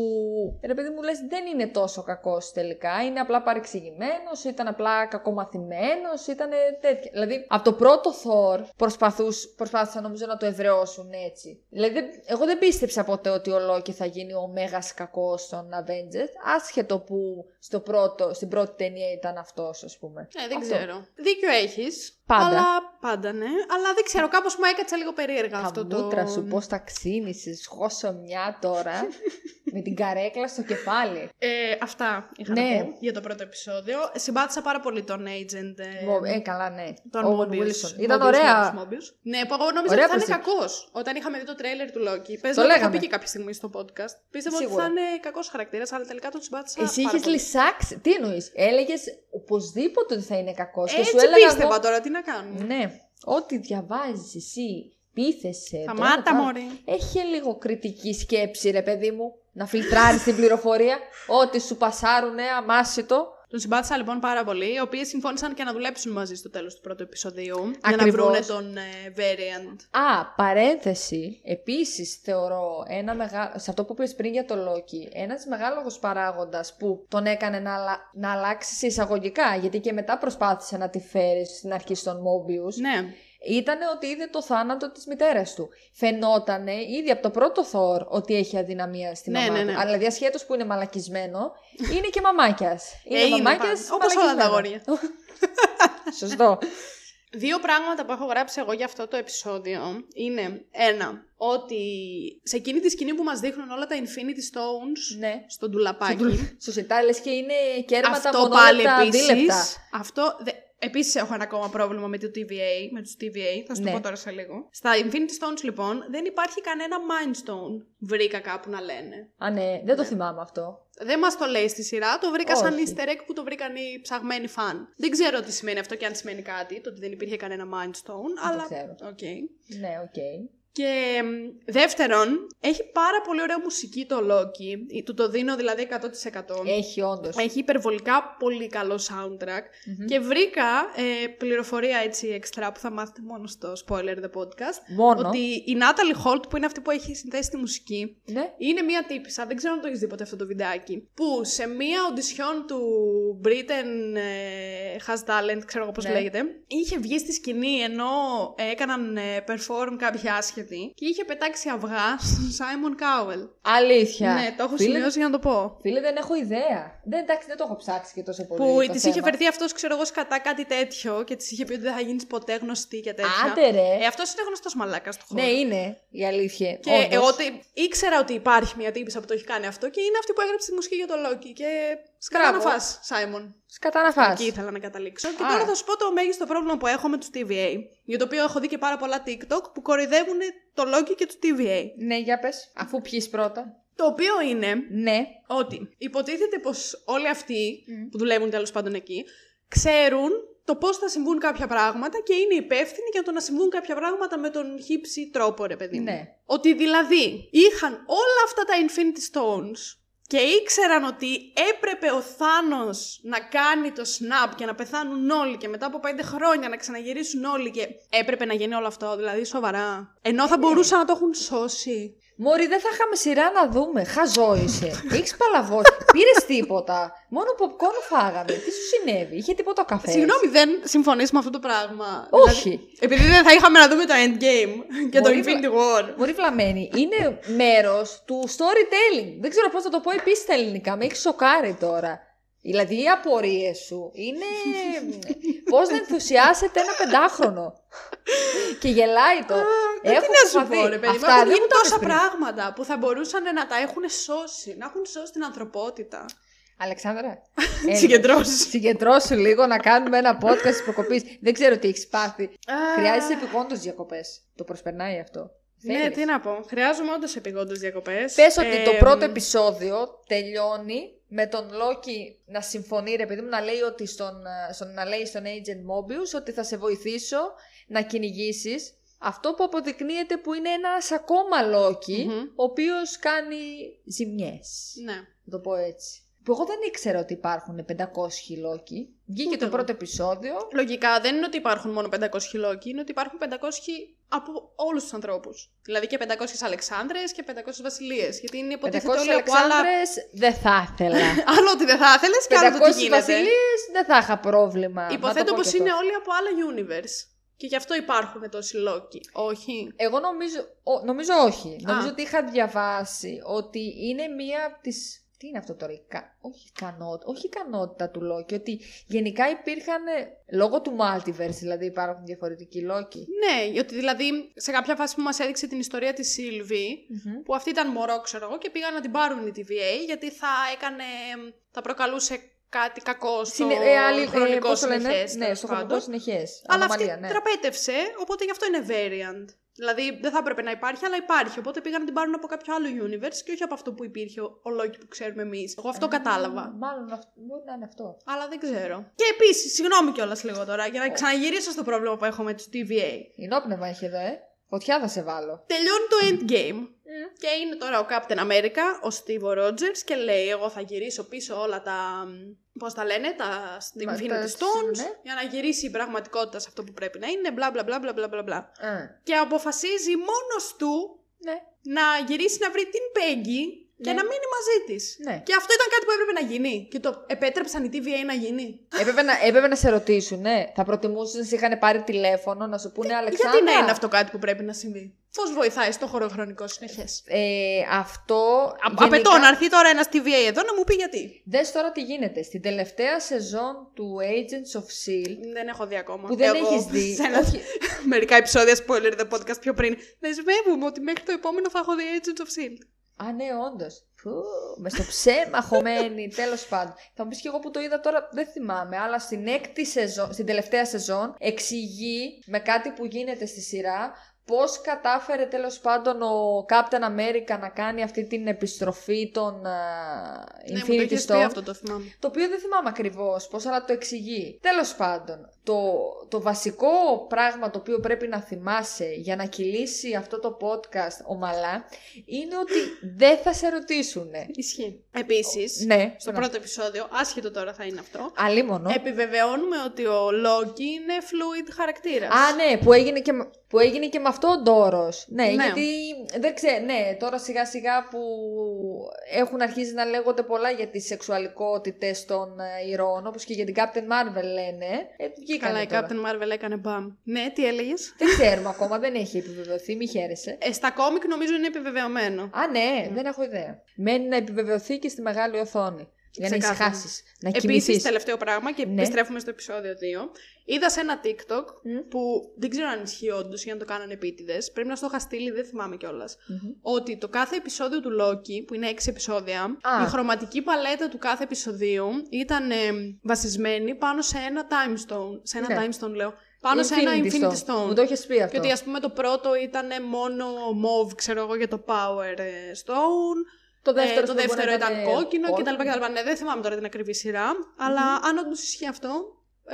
ρε παιδί μου λες, δεν είναι τόσο κακός τελικά, είναι απλά παρεξηγημένος, ήταν απλά κακομαθημένος, ήταν τέτοια. Δηλαδή, από το πρώτο Thor προσπαθούς, προσπάθησαν νομίζω να το ευρεώσουν έτσι. Δηλαδή, δεν- εγώ δεν πίστεψα ποτέ ότι ο Λόκι θα γίνει ο μέγας κακός στον Avengers, άσχετο που στο πρώτο, στην πρώτη ταινία ήταν αυτός, ας πούμε. Ναι, δεν Αυτό. ξέρω. Δίκιο έχεις. Πάντα. Αλλά, πάντα, ναι. Αλλά δεν ξέρω, κάπως μου έκατσε λίγο περίεργα Τα αυτό το. μούτρα σου πώς τα ξύνησες, χώσω μια τώρα, με την καρέκλα στο κεφάλι. Ε, αυτά είχα Ναι. να πω για το πρώτο επεισόδιο. Συμπάθησα πάρα πολύ τον agent. Ε, Μο- Ε, καλά, ναι. τον Owen Mobius. Wilson. Ήταν Mobius, ωραία. Mobius, Mobius. Ναι, που εγώ νόμιζα Ωραία ότι θα είναι προσθήκη. κακός. Όταν είχαμε δει το τρέιλερ του Loki. Πες Το να το είχα λέγαμε. πει και κάποια στιγμή στο podcast. Πίστευα ότι Σίγουρα. θα είναι κακός χαρακτήρας, αλλά τελικά τον συμπάθησα. Εσύ πάρα είχες πολύ. λυσάξει. Τι εννοείς, έλεγες οπωσδήποτε ότι θα είναι κακός. και Έτσι σου έλεγα πίστευα εγώ- τώρα, τι να κάνουμε. Ναι, ό,τι διαβάζεις εσύ, πείθεσαι. το Σταμάτα, ένα το άλλο. μωρή. Έχει λίγο κριτική σκέψη, ρε παιδί μου. Να φιλτράρεις την πληροφορία. Ό,τι σου πασάρουνε, αμάσιτο. Τον συμπάθησα λοιπόν πάρα πολύ, οι οποίοι συμφώνησαν και να δουλέψουν μαζί στο τέλος του πρώτου επεισοδίου. Για να Ακριβώς. βρούνε τον ε, variant. Α, παρένθεση. Επίσης θεωρώ ένα μεγάλο. Σε αυτό που είπες πριν για το Loki, ένας μεγάλος παράγοντας που τον έκανε να, αλλα- να αλλάξει σε εισαγωγικά, γιατί και μετά προσπάθησε να τη φέρει στην αρχή στον Mobius, Ναι. Ήταν ότι είδε το θάνατο της μητέρας του. Φαινότανε ήδη από το πρώτο Θόρ ότι έχει αδυναμία στη Ναι, μαμά ναι, του. ναι. Αλλά δηλαδή ασχέτως που είναι μαλακισμένο, είναι και μαμάκιας. Είναι Ε, είναι μαμάκιας πάντα. Όπως όλα τα μαλακισμένο. Σωστό. Δύο πράγματα που έχω γράψει εγώ για αυτό το επεισόδιο είναι ένα, ότι σε εκείνη τη σκηνή που μας δείχνουν όλα τα Infinity Stones ναι. στο ντουλαπάκι, Σωστά, λες και είναι κέρματα αυτό πάλι μονόλεπτα, επίσης, δίλεπτα. αυτό, δε, επίσης έχω ένα ακόμα πρόβλημα με το TVA, με τους TVA, θα σου το Ναι. πω τώρα σε λίγο. Στα Infinity Stones λοιπόν δεν υπάρχει κανένα Mind Stone, βρήκα κάπου να λένε. Α, ναι, δεν το θυμάμαι αυτό. Δεν μας το λέει στη σειρά, το βρήκα σαν Όχι. easter egg που το βρήκαν οι ψαγμένοι φαν. Δεν ξέρω τι σημαίνει αυτό και αν σημαίνει κάτι, το ότι δεν υπήρχε κανένα Mind Stone, Δεν αλλά... το ξέρω. Οκ. Ναι, οκ. Και μ, δεύτερον, έχει πάρα πολύ ωραία μουσική το Loki, του το δίνω δηλαδή 100%. Έχει όντως. Έχει υπερβολικά πολύ καλό soundtrack και βρήκα ε, πληροφορία έτσι έξτρα που θα μάθετε μόνο στο Spoiler The Podcast Μόνο. ότι η Natalie Holt που είναι αυτή που έχει συνθέσει τη μουσική Ναι. είναι μία τύπησα, δεν ξέρω αν το έχεις δει ποτέ αυτό το βιντεάκι. Που σε μία οντισιόν του Britain ε, Has Talent, ξέρω εγώ πώς Ναι. λέγεται, είχε βγει στη σκηνή ενώ ε, έκαναν ε, perform κάποιοι άσχετοι και είχε πετάξει αυγά στον Simon Cowell. Αλήθεια. Ναι, το έχω Φίλε, σημειώσει για να το πω. Φίλε, δεν έχω ιδέα. Δεν, εντάξει, δεν το έχω ψάξει και τόσο πολύ. Που το της είχε θέμα. φερθεί αυτός, ξέρω εγώ, κατά κάτι τέτοιο και της είχε πει ότι δεν θα γίνεις ποτέ γνωστή και τέτοια. Άντε ρε. Ε, αυτός είναι γνωστός μαλάκας του χώρου. Ναι, είναι η αλήθεια. Και Όντως. εγώ ότι ήξερα ότι υπάρχει μια τύπησα που το έχει κάνει αυτό και είναι αυτή που έγραψε τη μουσική για το Loki. Και σκατά να Μπράβο. φας, Σάιμον. Σκατά να φας. Εκεί ήθελα να καταλήξω. Και Α. τώρα θα σου πω το μέγιστο πρόβλημα που έχω με τους TVA. Για το οποίο έχω δει και πάρα πολλά TikTok που κοροϊδεύουν το Loki και τους TVA. Ναι, για πες. Αφού πιείς πρώτα. Το οποίο είναι Ναι. ότι υποτίθεται πως όλοι αυτοί που δουλεύουν τέλος πάντων εκεί ξέρουν το πώς θα συμβούν κάποια πράγματα και είναι υπεύθυνοι για το να συμβούν κάποια πράγματα με τον χύψη τρόπο, ρε παιδί μου. Ναι. Ότι δηλαδή είχαν όλα αυτά τα Infinity Stones και ήξεραν ότι έπρεπε ο Θάνος να κάνει το snap και να πεθάνουν όλοι και μετά από πέντε χρόνια να ξαναγυρίσουν όλοι και έπρεπε να γίνει όλο αυτό, δηλαδή σοβαρά. Ενώ θα μπορούσαν να το έχουν σώσει. Μωρή, δεν θα είχαμε σειρά να δούμε. Χαζό είσαι. Έχεις παλαβώσει. Πήρες τίποτα. Μόνο popcorn φάγαμε. Τι σου συνέβη, είχε τίποτα καφές; Συγγνώμη, δεν συμφωνείς με αυτό το πράγμα. Όχι. Δηλαδή, επειδή δεν θα είχαμε να δούμε το Endgame και το Μπορεί Infinity War. Μωρή βλαμμένη, είναι μέρος του storytelling. Δεν ξέρω πώς θα το πω επίση στα ελληνικά. Με έχεις σοκάρει τώρα. Δηλαδή οι απορίες σου είναι πώς να ενθουσιάσετε ένα πεντάχρονο. και γελάει το. Ε, Έχω τι να σου προσπαθεί. πω, ρε παιδί μου. Αυτά Έχουν δεν γίνει μου τα τόσα είπες πριν. πράγματα που θα μπορούσαν να τα έχουν σώσει. Να έχουν σώσει την ανθρωπότητα. Αλεξάνδρα. έλα. Συγκεντρώσεις. Συγκεντρώσου λίγο να κάνουμε ένα podcast τη προκοπή. Δεν ξέρω τι έχεις πάθει. Χρειάζεσαι επιγόντως διακοπές. Το προσπερνάει αυτό. Ναι, Θέλεις. τι να πω. Χρειάζομαι όντως επιγόντως διακοπές. Πες ότι το πρώτο επεισόδιο τελειώνει με τον Λόκι να συμφωνεί, ρε παιδί μου, να λέει, ότι στον, ε, στον, να λέει στον Agent Mobius ότι θα σε βοηθήσω να κυνηγήσεις αυτό που αποδεικνύεται που είναι ένας ακόμα Λόκι, Μμμ. ο οποίος κάνει ζημιές. Ναι. Να το πω έτσι. Που εγώ δεν ήξερα ότι υπάρχουν 500 Λόκι. Βγήκε Ούτε το εγώ. πρώτο επεισόδιο. Λογικά δεν είναι ότι υπάρχουν μόνο 500 χιλόκι, είναι ότι υπάρχουν 500 από όλους τους ανθρώπους. Δηλαδή και 500 Αλεξάνδρες και 500 Βασιλείες. Γιατί είναι 500 υποτίθεται όλοι από άλλα. Αλεξάνδρες δεν θα ήθελα. Άλλο ότι δεν θα ήθελες και άλλο το 500 τι γίνεται. βασιλείες δεν θα είχα πρόβλημα. Να το Υποθέτω πω πως και αυτό. είναι όλοι από άλλα universe. Και γι' αυτό υπάρχουν τόσοι Λόκοι. Όχι; Εγώ νομίζω, ο- νομίζω όχι. Νομίζω ότι είχα διαβάσει ότι είναι μία από τις... Τι είναι αυτό τώρα, η κα- όχι, ικανότητα, όχι ικανότητα του Λόκη, ότι γενικά υπήρχαν, ε, λόγω του multiverse δηλαδή υπάρχουν διαφορετικοί Λόκοι. Ναι, ότι δηλαδή σε κάποια φάση που μας έδειξε την ιστορία της Σίλβη, που αυτή ήταν μωρό, ξέρω εγώ, και πήγαν να την πάρουν η TVA γιατί θα έκανε. θα προκαλούσε κάτι κακό στο Συνε, ε, άλλη, ε, χρονικό πώς το λένε, συνεχές, ναι, τέλος στο πάντων. χρονικό συνεχές. Αλλά Ανομαλία, αυτή ναι. τραπέτευσε, οπότε γι' αυτό είναι variant. Δηλαδή δεν θα έπρεπε να υπάρχει, αλλά υπάρχει. Οπότε πήγαν να την πάρουν από κάποιο άλλο universe και όχι από αυτό που υπήρχε ο, ο Loki που ξέρουμε εμείς. Εγώ αυτό κατάλαβα. Μάλλον αυτό, μπορεί να είναι αυτό. Αλλά δεν ξέρω. Και επίσης, συγγνώμη κιόλας λίγο τώρα, για να ξαναγυρίσω στο πρόβλημα που έχω με τους TVA. Ενόπνευμα έχει εδώ, ε. Φωτιά θα σε βάλω. Τελειώνει το endgame. Και είναι τώρα ο Captain America, ο Steve Rogers και λέει εγώ θα γυρίσω πίσω όλα τα, πώς τα λένε, τα Μα, Infinity τα- Stones ναι. για να γυρίσει η πραγματικότητα σε αυτό που πρέπει να είναι, μπλα μπλα μπλα μπλα μπλα μπλα μπλα. Α, Και αποφασίζει μόνος του ναι. να γυρίσει να βρει την Peggy και Ναι. να μείνει μαζί της. Ναι. Και αυτό ήταν κάτι που έπρεπε να γίνει. Και το επέτρεψαν οι TVA να γίνει. έπρεπε, να, έπρεπε να σε ρωτήσουν, ναι. Θα προτιμούσες να σε είχαν πάρει τηλέφωνο, να σου πούνε Αλεξάνδρα. Γιατί να είναι αυτό κάτι που πρέπει να συμβεί. Πώς βοηθάει στο χωροχρονικό συνεχές. Ε, αυτό. Απαιτώ να έρθει τώρα ένας TVA εδώ να μου πει γιατί. Δες τώρα τι γίνεται. Στην τελευταία σεζόν του Agents of S.H.I.E.L.D. Δεν έχω δει ακόμα. που δεν Εγώ, έχεις δει. σε ένα- Όχι, Μερικά επεισόδια spoiler the podcast πιο πριν. Δεσμεύομαι ότι μέχρι το επόμενο θα έχω δει Agents of S.H.I.E.L.D. Α, ναι, όντως. Μες στο ψέμα χωμένη, τέλος πάντων. Θα μου πεις και εγώ που το είδα τώρα, δεν θυμάμαι, αλλά στην, έκτη σεζόν, στην τελευταία σεζόν εξηγεί με κάτι που γίνεται στη σειρά πώς κατάφερε τέλος πάντων ο Captain America να κάνει αυτή την επιστροφή των α, Ναι, μου το Infinity έχεις πει Stone. αυτό το θυμάμαι. Το οποίο δεν θυμάμαι ακριβώς πώς, αλλά το εξηγεί. Τέλος πάντων, το, το βασικό πράγμα το οποίο πρέπει να θυμάσαι για να κυλήσει αυτό το podcast ομαλά είναι ότι δεν θα σε ρωτήσουν. Ισχύει. Επίσης, Ναι, στο να- πρώτο επεισόδιο, άσχετο τώρα θα είναι αυτό, Αλίμονο. επιβεβαιώνουμε ότι ο Λόκι είναι fluid χαρακτήρας. Α, ναι, που έγινε και, με- που έγινε και με αυτό ο Ντόρος. Ναι, Ναι. γιατί δεν ξέρω, ναι, τώρα σιγά σιγά που έχουν αρχίσει να λέγονται πολλά για τις σεξουαλικότητες των ε, ηρώων, όπως και για την Captain Marvel λένε. Ε, βγήκανε Καλά, η τώρα. Captain Marvel έκανε μπαμ. Ναι, τι έλεγες; Δεν ξέρουμε ακόμα, δεν έχει επιβεβαιωθεί, μη χαίρεσαι. Ε, στα κόμικ νομίζω είναι επιβεβαιωμένο. Α, ναι, δεν έχω ιδέα. Μένει να επιβεβαιωθεί και στη μεγάλη οθόνη. Για να Ξεκάθαρα. ησυχάσει, να Επίσης, κοιμηθεί. τελευταίο πράγμα και Ναι. επιστρέφουμε στο επεισόδιο 2. Είδα σε ένα TikTok Μμ. που δεν ξέρω αν ισχύει όντως ή αν το κάνανε επίτηδες. Πρέπει να στο είχα στείλει, δεν θυμάμαι κιόλας. Ότι το κάθε επεισόδιο του Loki, που είναι 6 επεισόδια, Α. η χρωματική παλέτα του κάθε επεισοδίου ήταν ε, βασισμένη πάνω σε ένα time stone. Σε ένα Ναι. time stone, λέω. Πάνω σε ένα Infinity Stone. Μου το έχει πει αυτό. Και ότι ας πούμε το πρώτο ήταν μόνο mauve, ξέρω εγώ, για το Power ε, Stone. Το δεύτερο, Ε, το στον δεύτερο μπορεί να ήταν κόκκινο κτλ. κτλ. Ναι, δεν θυμάμαι τώρα την ακριβή σειρά, αλλά αν όντως ισχύει αυτό,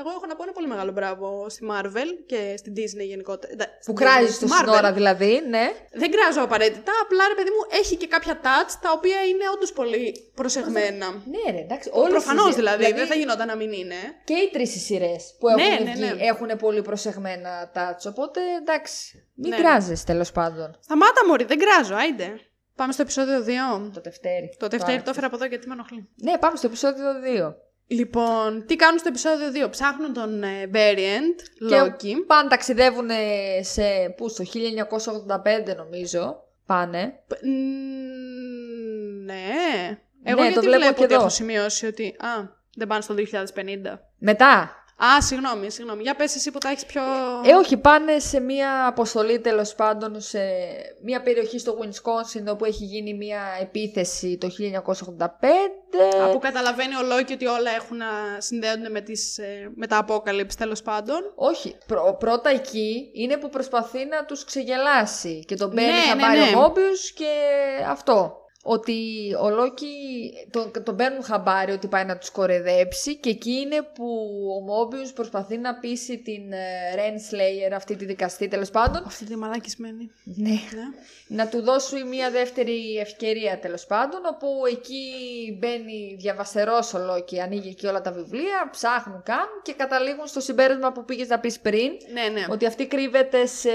εγώ έχω να πω ένα πολύ μεγάλο μπράβο στη Marvel και στην Disney γενικότερα. Εντά- Που στην κράζει Disney, το στη Marvel. σύνορα δηλαδή, ναι. Δεν κράζω απαραίτητα, απλά ρε παιδί μου έχει και κάποια touch τα οποία είναι όντως πολύ προσεγμένα. Ναι, ρε, εντάξει. όλες Προφανώς τις- δηλαδή, δεν θα γινόταν να μην είναι. Και οι τρεις σειρές που έχουν Ναι, ναι, βγει ναι. έχουν πολύ προσεγμένα touch. Οπότε εντάξει. Μην Ναι. κράζεις τέλος πάντων. Σταμάτα μωρή, δεν κράζω, άιντε. Πάμε στο επεισόδιο 2. Το Δευτέρι. Το Δευτέρι το Άρα. έφερα από εδώ γιατί με ενοχλεί. Ναι, πάμε στο επεισόδιο 2. Λοιπόν, τι κάνουν στο επεισόδιο 2. Ψάχνουν τον ε, Variant, Και Loki. πάνε ταξιδεύουν σε. Πού, στο 1985 νομίζω. Πάνε. Π- μ, Ναι. Εγώ Ναι, γιατί το βλέπω βλέπω και ότι εδώ. έχω σημειώσει ότι... Α, δεν πάνε στο 2050. Μετά. Α, συγγνώμη, συγγνώμη. Για πες εσύ που τα έχεις πιο... Ε, όχι, πάνε σε μια αποστολή τέλος πάντων σε μια περιοχή στο Wisconsin όπου έχει γίνει μια επίθεση το 1985. Από καταλαβαίνει ο Λόκι ότι όλα έχουν να συνδέονται με, τις, ε, με τα απόκαλυψη τέλος πάντων. Όχι, πρω- πρώτα εκεί είναι που προσπαθεί να τους ξεγελάσει και τον παίρνει Ναι, χαμπάρι ναι, ναι. ο Μόμπιους και αυτό. Ότι ο Λόκι τον, τον παίρνουν χαμπάρι ότι πάει να τους κορεδέψει και εκεί είναι που ο Μόμπιους προσπαθεί να πείσει την ε, Ren Slayer, αυτή τη δικαστή τέλος πάντων, Αυτή τη μαλάκισμένη. ναι, Ναι. να του δώσουν μια δεύτερη ευκαιρία τέλος πάντων, όπου εκεί μπαίνει διαβαστερός ο Λόκι, ανοίγει εκεί όλα τα βιβλία, ψάχνουν κάνουν και καταλήγουν στο συμπέρασμα που πήγες να πεις πριν, Ναι, ναι. ότι αυτή κρύβεται σε,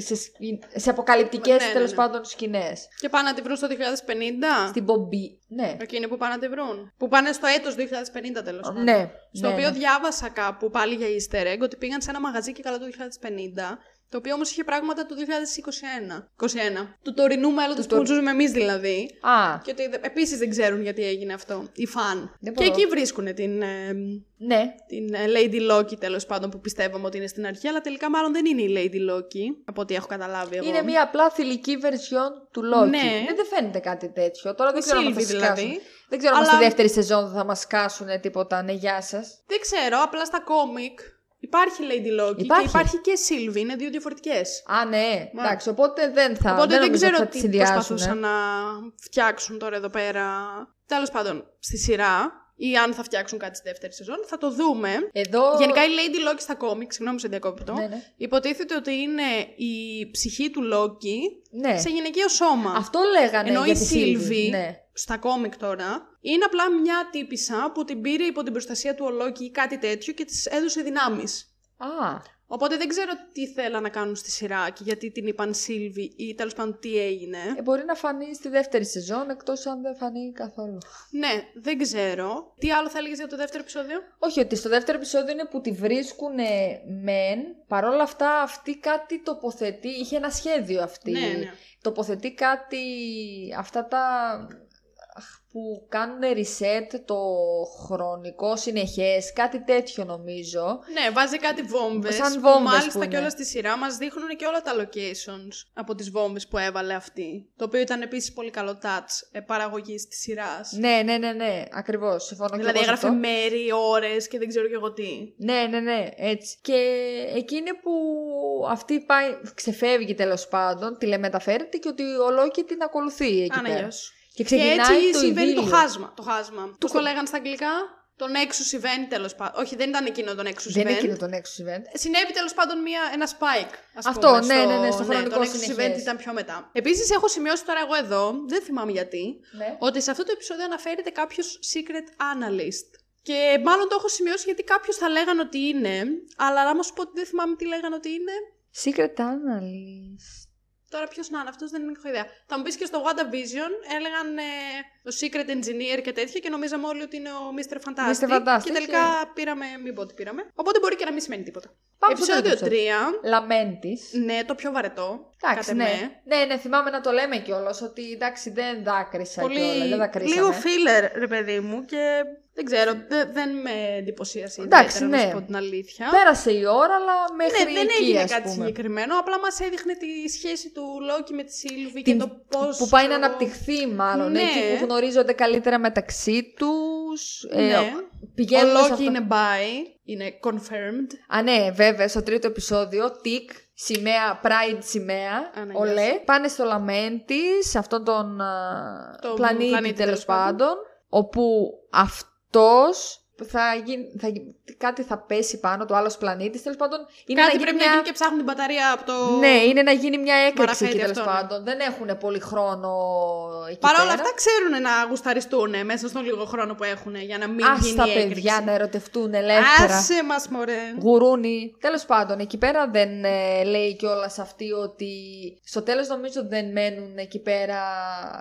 σε, σε, σε αποκαλυπτικές Ναι, ναι, τέλος ναι. πάντων σκηνές. Και πάνε να τη βρουν στο 2050. Στην Μπομπή. Ναι. Εκείνοι που πάνε να τη βρουν. Που πάνε στο έτος 2050 τέλος πάντων. Ναι. Στο ναι, οποίο ναι. διάβασα κάπου πάλι για easter egg ότι πήγαν σε ένα μαγαζί και καλά το 2050, το οποίο όμως είχε πράγματα του 2021. 21. Του τωρινού μέλλοντος Του που τω- ζούμε εμείς δηλαδή. Α, Και ότι δε- επίσης δεν ξέρουν γιατί έγινε αυτό. Οι φαν. Δεν Και μπορώ. εκεί βρίσκουν την, ε, ναι. την ε, Lady Loki τέλος πάντων που πιστεύαμε ότι είναι στην αρχή, αλλά τελικά μάλλον δεν είναι η Lady Loki, από ό,τι έχω καταλάβει εγώ. Είναι μια απλά θηλυκή βερσιόν του Λόκι. Ναι. Ναι, δεν φαίνεται κάτι τέτοιο. Τώρα δεν Η ξέρω αν θα Sylvie μας δηλαδή. σκάσουν. Δεν ξέρω αν Αλλά- στη δεύτερη σεζόν θα μας σκάσουν τίποτα. Ναι, γεια σας. Δεν ξέρω, απλά στα κόμικ υπάρχει Lady Loki Υπάρχει. και υπάρχει και Sylvie, είναι δύο διαφορετικές. Α, ναι. Μα. Εντάξει, οπότε δεν θα. Οπότε δεν, νομίζω ξέρω ότι θα τι τις συνδυάσουν. προσπαθούσαν να φτιάξουν τώρα εδώ πέρα. Τέλος πάντων, στη σειρά ή αν θα φτιάξουν κάτι στη δεύτερη σεζόν, θα το δούμε. Εδώ. Γενικά η Lady Loki στα κόμικ, συγγνώμη σε διακόπτω, Ναι, ναι. υποτίθεται ότι είναι η ψυχή του Loki Ναι. σε γυναικείο σώμα. Αυτό λέγανε Ενώ για η τη Sylvie, Ναι. Στα κόμικ τώρα, είναι απλά μια τύπησα που την πήρε υπό την προστασία του ο Loki ή κάτι τέτοιο και της έδωσε δυνάμεις. Α, Οπότε δεν ξέρω τι θέλαν να κάνουν στη σειρά και γιατί την είπαν Σίλβη ή τέλος πάντων τι έγινε. Ε, μπορεί να φανεί στη δεύτερη σεζόν, εκτός αν δεν φανεί καθόλου. Ναι, δεν ξέρω. Τι άλλο θα έλεγες για το δεύτερο επεισόδιο; Όχι, ότι στο δεύτερο επεισόδιο είναι που τη βρίσκουν μεν. Παρόλα αυτά, αυτή κάτι τοποθετεί. Είχε ένα σχέδιο αυτή. Ναι, ναι. Τοποθετεί κάτι. Αυτά τα που κάνουν reset το χρονικό συνεχές, κάτι τέτοιο νομίζω. Ναι, βάζει κάτι βόμβες. Σαν που βόμβες μάλιστα που και όλα είναι. στη σειρά μας δείχνουν και όλα τα locations από τις βόμβες που έβαλε αυτή. Το οποίο ήταν επίσης πολύ καλό touch ε, παραγωγής της σειράς. Ναι, ναι, ναι, ναι, ακριβώς, συμφωνώ και Δηλαδή εγώ σε έγραφε αυτό. μέρη, ώρες και δεν ξέρω και εγώ τι. Ναι, ναι, ναι, έτσι. Και εκείνη που αυτή πάει, ξεφεύγει τέλος πάντων, τηλεμεταφέρεται και ότι ο Λόκη την ακολουθεί εκεί Άνα, πέρα. Γεια σου. Και Και ξεκινάει έτσι το συμβαίνει το ειδήλιο. χάσμα. Το χάσμα. Πώς το χα- λέγανε στα αγγλικά; Το Nexus Event τέλος πάντων. Όχι, δεν ήταν εκείνο το Nexus Δεν Event. είναι εκείνο το Nexus Event. Συνέβη τέλος πάντων μια, ένα spike. Ας Αυτό, πούμε, ναι, ναι, ναι, στο χρονικό το Nexus συνεχές. Event ήταν πιο μετά. Επίσης, έχω σημειώσει τώρα εγώ εδώ, δεν θυμάμαι γιατί, Ναι. ότι σε αυτό το επεισόδιο αναφέρεται κάποιος secret analyst. Και μάλλον το έχω σημειώσει γιατί κάποιος θα λέγανε ότι είναι, αλλά άμα σου πω ότι δεν θυμάμαι τι λέγανε ότι είναι, Secret Analyst. Τώρα ποιος να είναι αυτός, δεν έχω ιδέα. Θα μου πεις και στο WandaVision έλεγαν ε, το Secret Engineer και τέτοια και νομίζαμε όλοι ότι είναι ο Mr. Fantastic. Mr. Fantastic, Και τελικά πήραμε, μην πω ότι πήραμε. Οπότε μπορεί και να μην σημαίνει τίποτα. Πάμε στο Επεισόδιο τρίτο 3. Λαμένtis. Ναι, το πιο βαρετό. Εντάξει, κατ' εμέ. ναι. ναι, ναι, θυμάμαι να το λέμε κιόλας ότι εντάξει δεν δάκρυσα Πολύ. κιόλας, δεν δακρύσαμε. λίγο filler, ρε παιδί μου, και δεν ξέρω, δε- δεν με εντυπωσίασε Εντάξει, ιδιαίτερα, να σου ναι. πω την αλήθεια. Πέρασε η ώρα, αλλά μέχρι Ναι, δεν εκεί, έγινε ας κάτι πούμε. συγκεκριμένο. Απλά μας έδειχνε τη σχέση του Λόκη με τη Σίλβη Την- και το πώ. Που πάει να αναπτυχθεί μάλλον, Ναι. εκεί που γνωρίζονται καλύτερα μεταξύ τους. ε, Ναι. Ο πηγαίνουν σε Λόκη αυτό- είναι bi, είναι confirmed. Α, ναι, βέβαια, στο τρίτο επεισόδιο, τικ, σημαία, pride σημαία, Α, ναι, ολέ. yes. Πάνε στο Λαμέντι, σε αυτόν τον α, Τον πλανήτη, πλανήτη, τέλος τέλος πάντων. πάντων, όπου αυτός θα γίνει, θα, γι- κάτι θα πέσει πάνω του άλλος πλανήτης, τέλος πάντων. Είναι Κάτι να γίνει πρέπει μια... να γίνει και ψάχνουν την μπαταρία από το. Ναι, είναι να γίνει μια έκρηξη Μαραφέτη εκεί τέλος αυτό, ναι. πάντων. Δεν έχουν πολύ χρόνο εκεί Παρ' όλα πέρα. αυτά ξέρουν να γουσταριστούν μέσα στον λίγο χρόνο που έχουν για να μην Ας γίνει τα η έκρηξη. παιδιά να ερωτευτούν ελεύθερα. Άσε μας μωρέ. Γουρούνι. Τέλος πάντων, εκεί πέρα δεν ε, λέει κιόλας αυτή ότι στο τέλος νομίζω δεν μένουν εκεί πέρα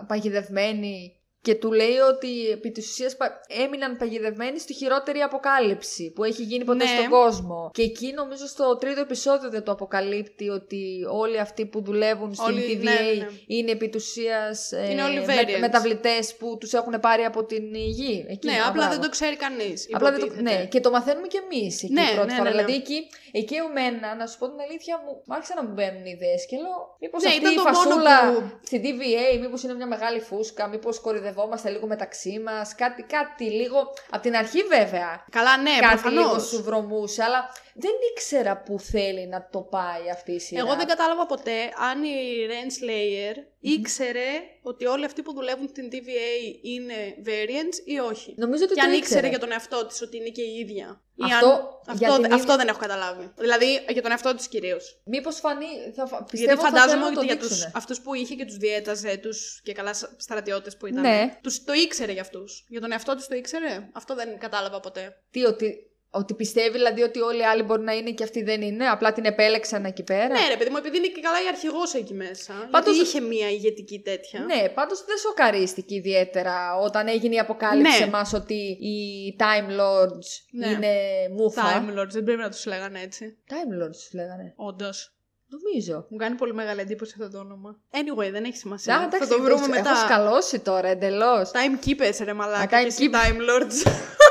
παγιδευμένοι. Και του λέει ότι επί της ουσίας πα- έμειναν παγιδευμένοι στη χειρότερη αποκάλυψη που έχει γίνει ποτέ Ναι. στον κόσμο. Και εκεί νομίζω στο τρίτο επεισόδιο δεν το αποκαλύπτει ότι όλοι αυτοί που δουλεύουν στην Όλοι, TVA ναι, ναι, ναι. είναι επί της ουσίας ε, Είναι όλοι με- variants. μεταβλητές που τους έχουν πάρει από την γη. Εκεί, Ναι, α, απλά μπράβο. δεν το ξέρει κανείς. Απλά δεν το, υποτίθεται. ναι, και το μαθαίνουμε κι εμείς εκεί Ναι, πρώτη ναι, φορά. ναι, ναι. Δηλαδή εκεί, εκεί εμένα, να σου πω την αλήθεια, μου μ' άρχισαν να μου μπαίνουν ιδέες και λέω, Μήπως Ναι, αυτή ήταν η το μόνο φασούλα που- στην TVA, μήπως είναι μια μεγάλη φούσκα, μήπως κορυδευόμαστε λίγο μεταξύ μας. Κάτι, κάτι λίγο. Από την αρχή βέβαια. Καλά, ναι, κάτι προφανώς. λίγο σου βρωμούσε, αλλά δεν ήξερα που θέλει να το πάει αυτή η σειρά. Εγώ δεν κατάλαβα ποτέ αν η Renslayer ήξερε ότι όλοι αυτοί που δουλεύουν στην TVA είναι variants ή όχι. Νομίζω ότι Και το αν ήξερε. ήξερε για τον εαυτό της ότι είναι και η ίδια. Ή Αυτό αν... για αυτό, την αυτό ίδια- δεν έχω καταλάβει. Δηλαδή για τον εαυτό της κυρίως. Μήπως φανεί. Θα, φα- Γιατί πιστεύω θα φαντάζομαι θέλουν να ότι το για τους, δείξουνε. αυτούς που είχε και τους διέταζε τους και καλά στρατιώτες που ήταν. Ναι. Τους, το ήξερε για αυτούς. Για τον εαυτό της το ήξερε; Αυτό δεν κατάλαβα ποτέ. Τι, ότι, ότι πιστεύει δηλαδή ότι όλοι οι άλλοι μπορεί να είναι και αυτοί δεν είναι, απλά την επέλεξαν εκεί πέρα. Ναι ρε παιδί μου, επειδή είναι και καλά η αρχηγός εκεί μέσα. Πάντως- Γιατί είχε μία ηγετική τέτοια. Ναι, πάντως δεν σοκαρίστηκε ιδιαίτερα όταν έγινε η αποκάλυψη Ναι. σε εμάς ότι οι Time Lords Ναι. είναι μούφα. Time Lords, δεν πρέπει να τους λέγανε έτσι. Time Lords τους λέγανε. Όντως. Νομίζω. Μου κάνει πολύ μεγάλη εντύπωση αυτό το όνομα. Anyway, δεν έχει σημασία. Α, εντάξει, θα το βρούμε έχω μετά. σκαλώσει τώρα εντελώς. Timekeepers ρε μαλάκα Α, και εσύ timekeepers. Time Lords.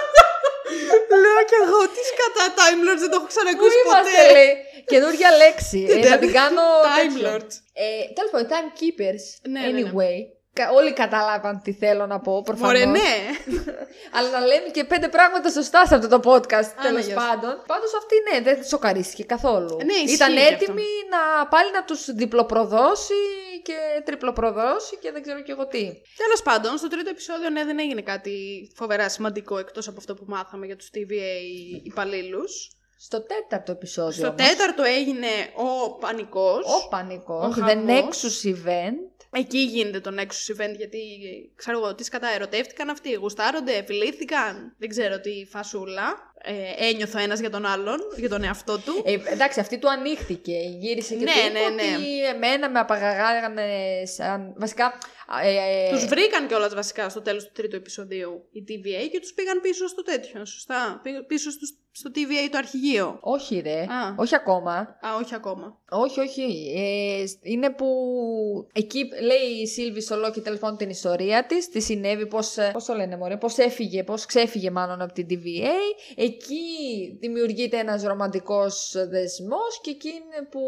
Λέω κι εγώ, τι σκατά Time Lords, δεν το έχω Πού ξανακούσει είμαστε, ποτέ. λέει. Καινούργια λέξη. ε, θα την κάνω. Time τέτοιο. Lords. Ε, Τέλος πάντων, Timekeepers. Ναι, ναι, ναι. Anyway. Κα- Όλοι κατάλαβαν τι θέλω να πω, προφανώς. Μωρέ, ναι. Αλλά να λέμε και πέντε πράγματα σωστά σε αυτό το podcast, τέλος ναι, γεια σου. πάντων. Πάντως αυτή ναι, δεν σοκαρίστηκε καθόλου. Ναι, ισχύει Ήταν και έτοιμη να πάλι να τους διπλοπροδώσει και τριπλοπροδώσει και δεν ξέρω και εγώ τι. Τέλος πάντων, στο τρίτο επεισόδιο, ναι, δεν έγινε κάτι φοβερά σημαντικό εκτός από αυτό που μάθαμε για τους TVA υπαλλήλους. Στο τέταρτο επεισόδιο. Στο όμως, τέταρτο έγινε ο πανικός. Ο πανικός. Ο The χαμός. Nexus Event. Εκεί γίνεται το Nexus event, γιατί ξέρω εγώ τις σκατά ερωτεύτηκαν αυτοί, γουστάρονται, φιλήθηκαν, δεν ξέρω τι φασούλα. Ε, ένιωθω ένας για τον άλλον, για τον εαυτό του. Ε, εντάξει, αυτή του ανοίχτηκε. Γύρισε και Ναι, του είπε ναι, ναι. ότι εμένα με απαγαγάγανε σαν... Βασικά... Ε, ε, Τους βρήκαν κιόλας βασικά στο τέλος του τρίτου επεισοδίου η TVA και τους πήγαν πίσω στο τέτοιο, σωστά. Πήγαν Πίσω στο, στο TVA το αρχηγείο. Όχι ρε, Α. όχι ακόμα. Α, όχι ακόμα. Όχι, όχι. Ε, είναι που εκεί λέει η Σίλβη στο Λόκι τέλος πάντων την ιστορία της. Τι συνέβη, πώς. Πώς το λένε, Μωρέ, πώς έφυγε, πώς ξέφυγε μάλλον από την TVA. Εκεί δημιουργείται ένας ρομαντικός δεσμός και εκεί είναι που.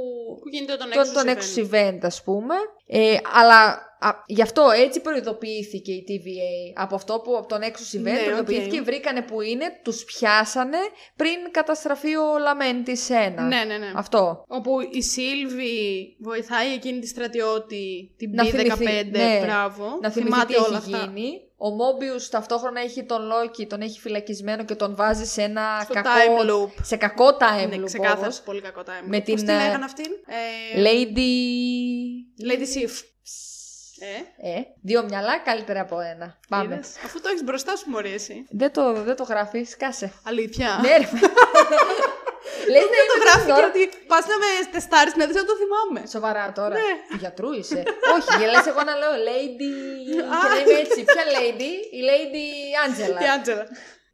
Που γίνεται τον Το, Nexus το event. Nexus event, ας πούμε. Ε, αλλά α, γι' αυτό έτσι προειδοποιήθηκε η TVA. Από αυτό που από το Nexus event Ναι, προειδοποιήθηκε, οκ. βρήκανε που είναι, τους πιάσανε πριν καταστραφεί ο Lamentis 1. Ναι, ναι, ναι. Αυτό. Όπου η Sylvie βοηθάει εκείνη τη στρατιώτη, την Να B15, θυμηθεί, ναι. μπράβο. Να θυμηθεί θυμάται τι όλα έχει αυτά. γίνει. Ο Mobius ταυτόχρονα έχει τον Loki, τον έχει φυλακισμένο και τον βάζει σε ένα Στο κακό... time loop. Σε κακό time Είναι loop ξεκάθαρα όμως. πολύ κακό time. Με Πώς την, τη ε, λέγανε αυτήν; Ε, Lady... Lady Sif. Ε, Ε, δύο μυαλά καλύτερα από ένα. Πάμε. είδες. Αφού το έχεις μπροστά σου, μωρή εσύ. Δεν το, δεν το γράφεις, κάσε. Αλήθεια. ναι, ρε. Λες να Δεν το είμαι γράφει την και ώρα- ότι πας να με τεστάρεις να δει να το θυμάμαι. Σοβαρά τώρα. Ναι. Του γιατρού είσαι. Όχι, γελάς εγώ να λέω Lady. Α. και να είμαι έτσι. Ποια Lady? Η Lady Angela. Η Άντζελα.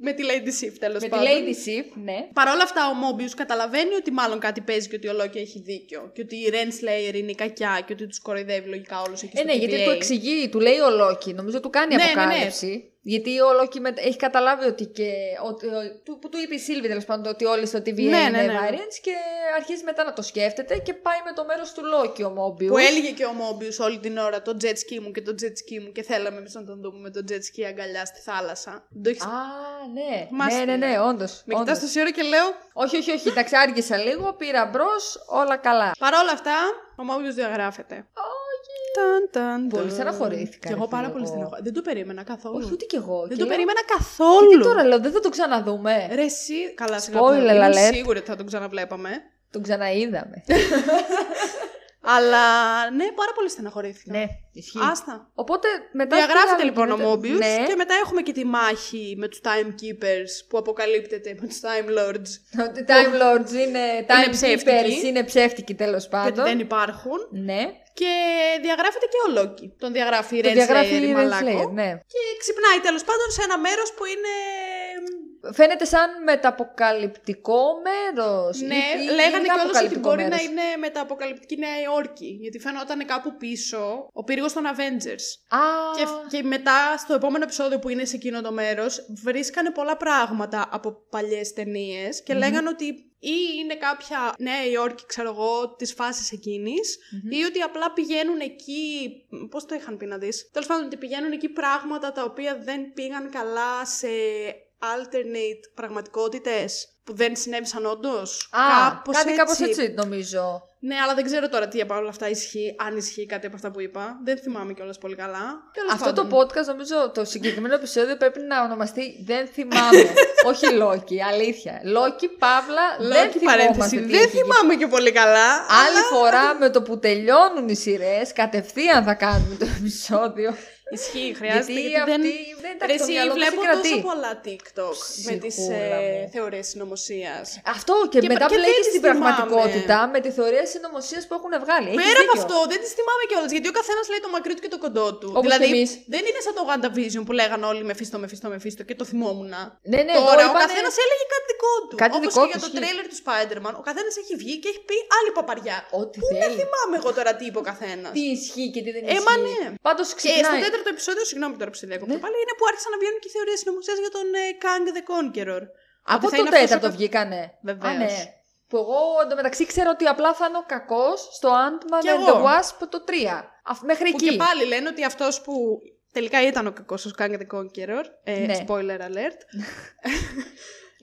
Με τη Lady Sif τέλος Με τη πάντων. Lady Sif, ναι. Παρ' όλα αυτά, ο Μόμπιους καταλαβαίνει ότι μάλλον κάτι παίζει και ότι ο Λόκι έχει δίκιο. Και ότι η Ren Slayer είναι η κακιά και ότι τους κοροϊδεύει λογικά όλους εκεί Ε, στο ναι, γιατί TVA. του εξηγεί, του λέει ο Λόκι, νομίζω του κάνει Ναι, ναι, ναι. Αποκάλυψη. Γιατί ο Λόκι με- έχει καταλάβει ότι και. Ότι, ο- του, που του είπε η Σίλβη τέλος πάντων ότι όλοι στο TVA Ναι, είναι ναι, ναι. variants και αρχίζει μετά να το σκέφτεται και πάει με το μέρος του Λόκι ο Μόμπιου. Που έλεγε και ο Μόμπιους όλη την ώρα το jet ski μου και το jet ski μου και θέλαμε εμείς να τον δούμε με το jet ski αγκαλιά στη θάλασσα. Δεν το έχεις... Α, ναι. Θυμάστε. Ναι, ναι, ναι, όντως. Με κοιτάς τόση ώρα και λέω, Όχι, όχι, όχι. Εντάξει, άργησα λίγο, πήρα μπρος, όλα καλά. παρ' όλα αυτά, ο Μόμπιους διαγράφεται. Ταν, ταν, Πολύ ταν. στεναχωρήθηκα, Και ρε εγώ πάρα φίλε, πολύ εγώ. στεναχωρήθηκα. Δεν το περίμενα καθόλου. Όχι, ούτε κι εγώ. Δεν Και το λέω, περίμενα Και καθόλου. τι τώρα λέω, δεν θα το ξαναδούμε. Ρε εσύ, καλά σιγά Spoiler που είμαι alert. σίγουρη ότι θα τον ξαναβλέπαμε. Τον ξαναείδαμε. Αλλά ναι, πάρα πολύ στεναχωρήθηκα. ναι, ισχύει. Άστα. Οπότε μετά. Διαγράφεται τι λοιπόν ο γίνεται. Mobius Ναι. και μετά έχουμε και τη μάχη με τους Timekeepers που αποκαλύπτεται με τους Time Lords Ότι Time Lords είναι Time ψεύτικοι. Keepers, είναι ψεύτικοι τέλος γιατί πάντων. δεν υπάρχουν Ναι. Και διαγράφεται και ο Loki. Τον διαγράφει η Το Red διαγράφει Slayer, η η Red Μαλάκο Slayer, ναι. και ξυπνάει τέλος πάντων σε ένα μέρος που είναι... Φαίνεται σαν μεταποκαλυπτικό μέρος. Ναι, λέγανε κιόλας ότι μπορεί να είναι μεταποκαλυπτική Νέα Υόρκη γιατί φαινόταν κάπου πίσω ο πύργος των Avengers. Α, Και, και μετά στο επόμενο επεισόδιο που είναι σε εκείνο το μέρος, βρίσκανε πολλά πράγματα από παλιές ταινίες και λέγανε ότι ή είναι κάποια Νέα Υόρκη, ξέρω εγώ, της φάσης ή ότι απλά πηγαίνουν εκεί. Πώς το είχαν πει να δεις. Τέλος πάντων, ότι πηγαίνουν εκεί πράγματα τα οποία δεν πήγαν καλά σε alternate πραγματικότητες που δεν συνέβησαν όντως. Α, κάτι κάπως έτσι νομίζω. Ναι, αλλά δεν ξέρω τώρα τι από όλα αυτά ισχύει, αν ισχύει κάτι από αυτά που είπα. Δεν θυμάμαι κιόλας πολύ καλά. Τέλος Αυτό το πάντων. podcast νομίζω το συγκεκριμένο επεισόδιο πρέπει να ονομαστεί Δεν θυμάμαι. Όχι Λόκι, αλήθεια. Λόκι, Παύλα, δεν Λόγκι θυμόμαστε παρένθεση. τι Δεν έχει γίνει. θυμάμαι και πολύ καλά. Άλλη φορά με το που τελειώνουν οι σειρές, κατευθείαν θα κάνουμε το επεισόδιο. Ισχύει, χρειάζεται. Γιατί Γιατί, δεν... αυτή δεν Ρε, εντάξει, το εσύ, μυαλό μας βλέπω συγκρατεί. τόσο πολλά TikTok με τις Ψυχούλα ε, μου. θεωρίες συνωμοσίας. Αυτό και, Και- μετά και δεν μπλέκει τις στην θυμάμαι. πραγματικότητα με τη θεωρία συνωμοσίας που έχουν βγάλει. Έχεις Πέρα από δίκιο. αυτό, δεν τις θυμάμαι κιόλας. Γιατί ο καθένας λέει το μακρύ του και το κοντό του. Όπως δηλαδή, και εμείς. δεν είναι σαν το WandaVision που λέγανε όλοι με φίστο, με φίστο, με φίστο και το θυμόμουν. Ναι, ναι, Τώρα εδώ ο είπανε- καθένας έλεγε κάτι δικό του. Κάτι Όπως δικό και του, για το ισχύει. τρέλερ του Spider-Man, ο καθένας έχει βγει και έχει πει άλλη παπαριά. Ό,τι Πού δεν θέλει. θυμάμαι εγώ τώρα τι είπε ο καθένας; Τι ισχύει και τι δεν Ε, ισχύει. μα ναι. Πάντως Και στο ξυπνάει. τέταρτο επεισόδιο, συγγνώμη τώρα που σε διακόπτω Ναι. πάλι, είναι που άρχισαν να βγαίνουν και οι θεωρίες συνωμοσίας για τον ε, Kang the Conqueror. Από Ότι θα το είναι αυτός ο τέταρτο κα- βγήκανε. Βεβαίως. Α, ναι. Που εγώ εντωμεταξύ ξέρω ότι απλά θα είναι ο κακός στο Ant-Man Κι and the εγώ. Wasp το 3. Αφ- μέχρι Που εκεί. και πάλι λένε ότι αυτός που τελικά ήταν ο κακός ο Kang the Conqueror. Ε, Ναι. Spoiler alert.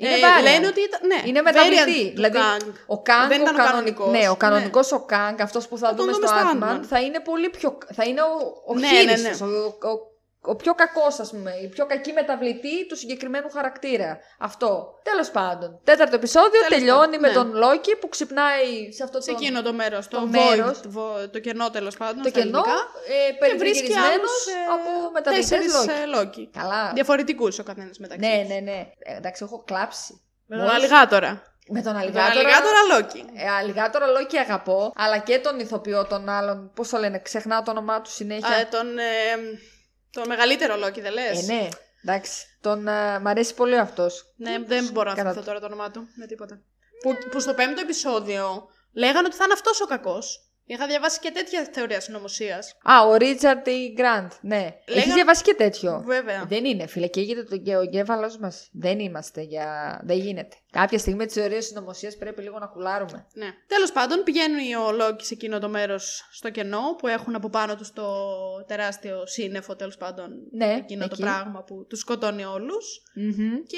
Είναι Ε, variant. λένε ότι ήταν. Ναι, Είναι variant μεταβλητή. του Δηλαδή, Kang. ο Kang, Δεν ο, ήταν ο κανονικός, κανονικός. ναι, ο Ναι. κανονικός ο Kang, αυτός που θα, Θα τον δούμε δούμε στο στο Ant-Man, Ant-Man. θα είναι πολύ πιο. θα είναι ο, ο Ναι, χείριστος, ναι, ναι. ο, ο ο πιο κακός, ας πούμε, η πιο κακή μεταβλητή του συγκεκριμένου χαρακτήρα. Αυτό. Τέλος πάντων. Τέταρτο επεισόδιο Τέλος τελειώνει πάντων, με ναι. τον Λόκη που ξυπνάει σε αυτό Σε το, εκείνο το μέρος. Το, το void, μέρος. βο- το κενό τέλος πάντων. το στα κενό. ελληνικά. Ε, Και βρίσκει περιγυρισμένος άλλους ε, από μεταβλητές τέσσερις Λόκη. ε, Λόκη. Καλά. Διαφορετικούς ο καθένας μεταξύ. Ναι, τους. ναι, ναι. Ε, εντάξει, έχω κλάψει. Με τον Μόλις- αλιγάτορα. Με τον Με τον αλιγάτορα. αλιγάτορα Λόκη. Ε, αλιγάτορα Λόκη αγαπώ, αλλά και τον ηθοποιό των άλλων. Πώς το λένε, ξεχνάω το όνομά του συνέχεια. Α, τον, ε, τον μεγαλύτερο Λόκη, δεν λες; ε, ναι, εντάξει. Τον, ε, μ' αρέσει πολύ αυτός. Ναι, δεν μπορώ να Κατά- θυμηθώ τώρα το όνομά του με τίποτα. Που, που στο πέμπτο επεισόδιο λέγανε ότι θα είναι αυτός ο κακός. Είχα διαβάσει και τέτοια θεωρία συνωμοσίας. Α, ο Ρίτσαρτ ή Γκραντ. Ναι. Έχεις Λέγα- διαβάσει και τέτοιο; Βέβαια. Δεν είναι, φίλε. Και έγινε το και ο εγκέφαλο μας. Δεν είμαστε για. Δεν γίνεται. Κάποια στιγμή τις θεωρίες συνωμοσίας πρέπει λίγο να κουλάρουμε. Ναι. Τέλος πάντων, πηγαίνει ο Λόκης σε εκείνο το μέρος στο κενό που έχουν από πάνω τους το τεράστιο σύννεφο, τέλος πάντων. Ναι, Εκείνο το εκεί. πράγμα που τους σκοτώνει όλους. Μμμ. Και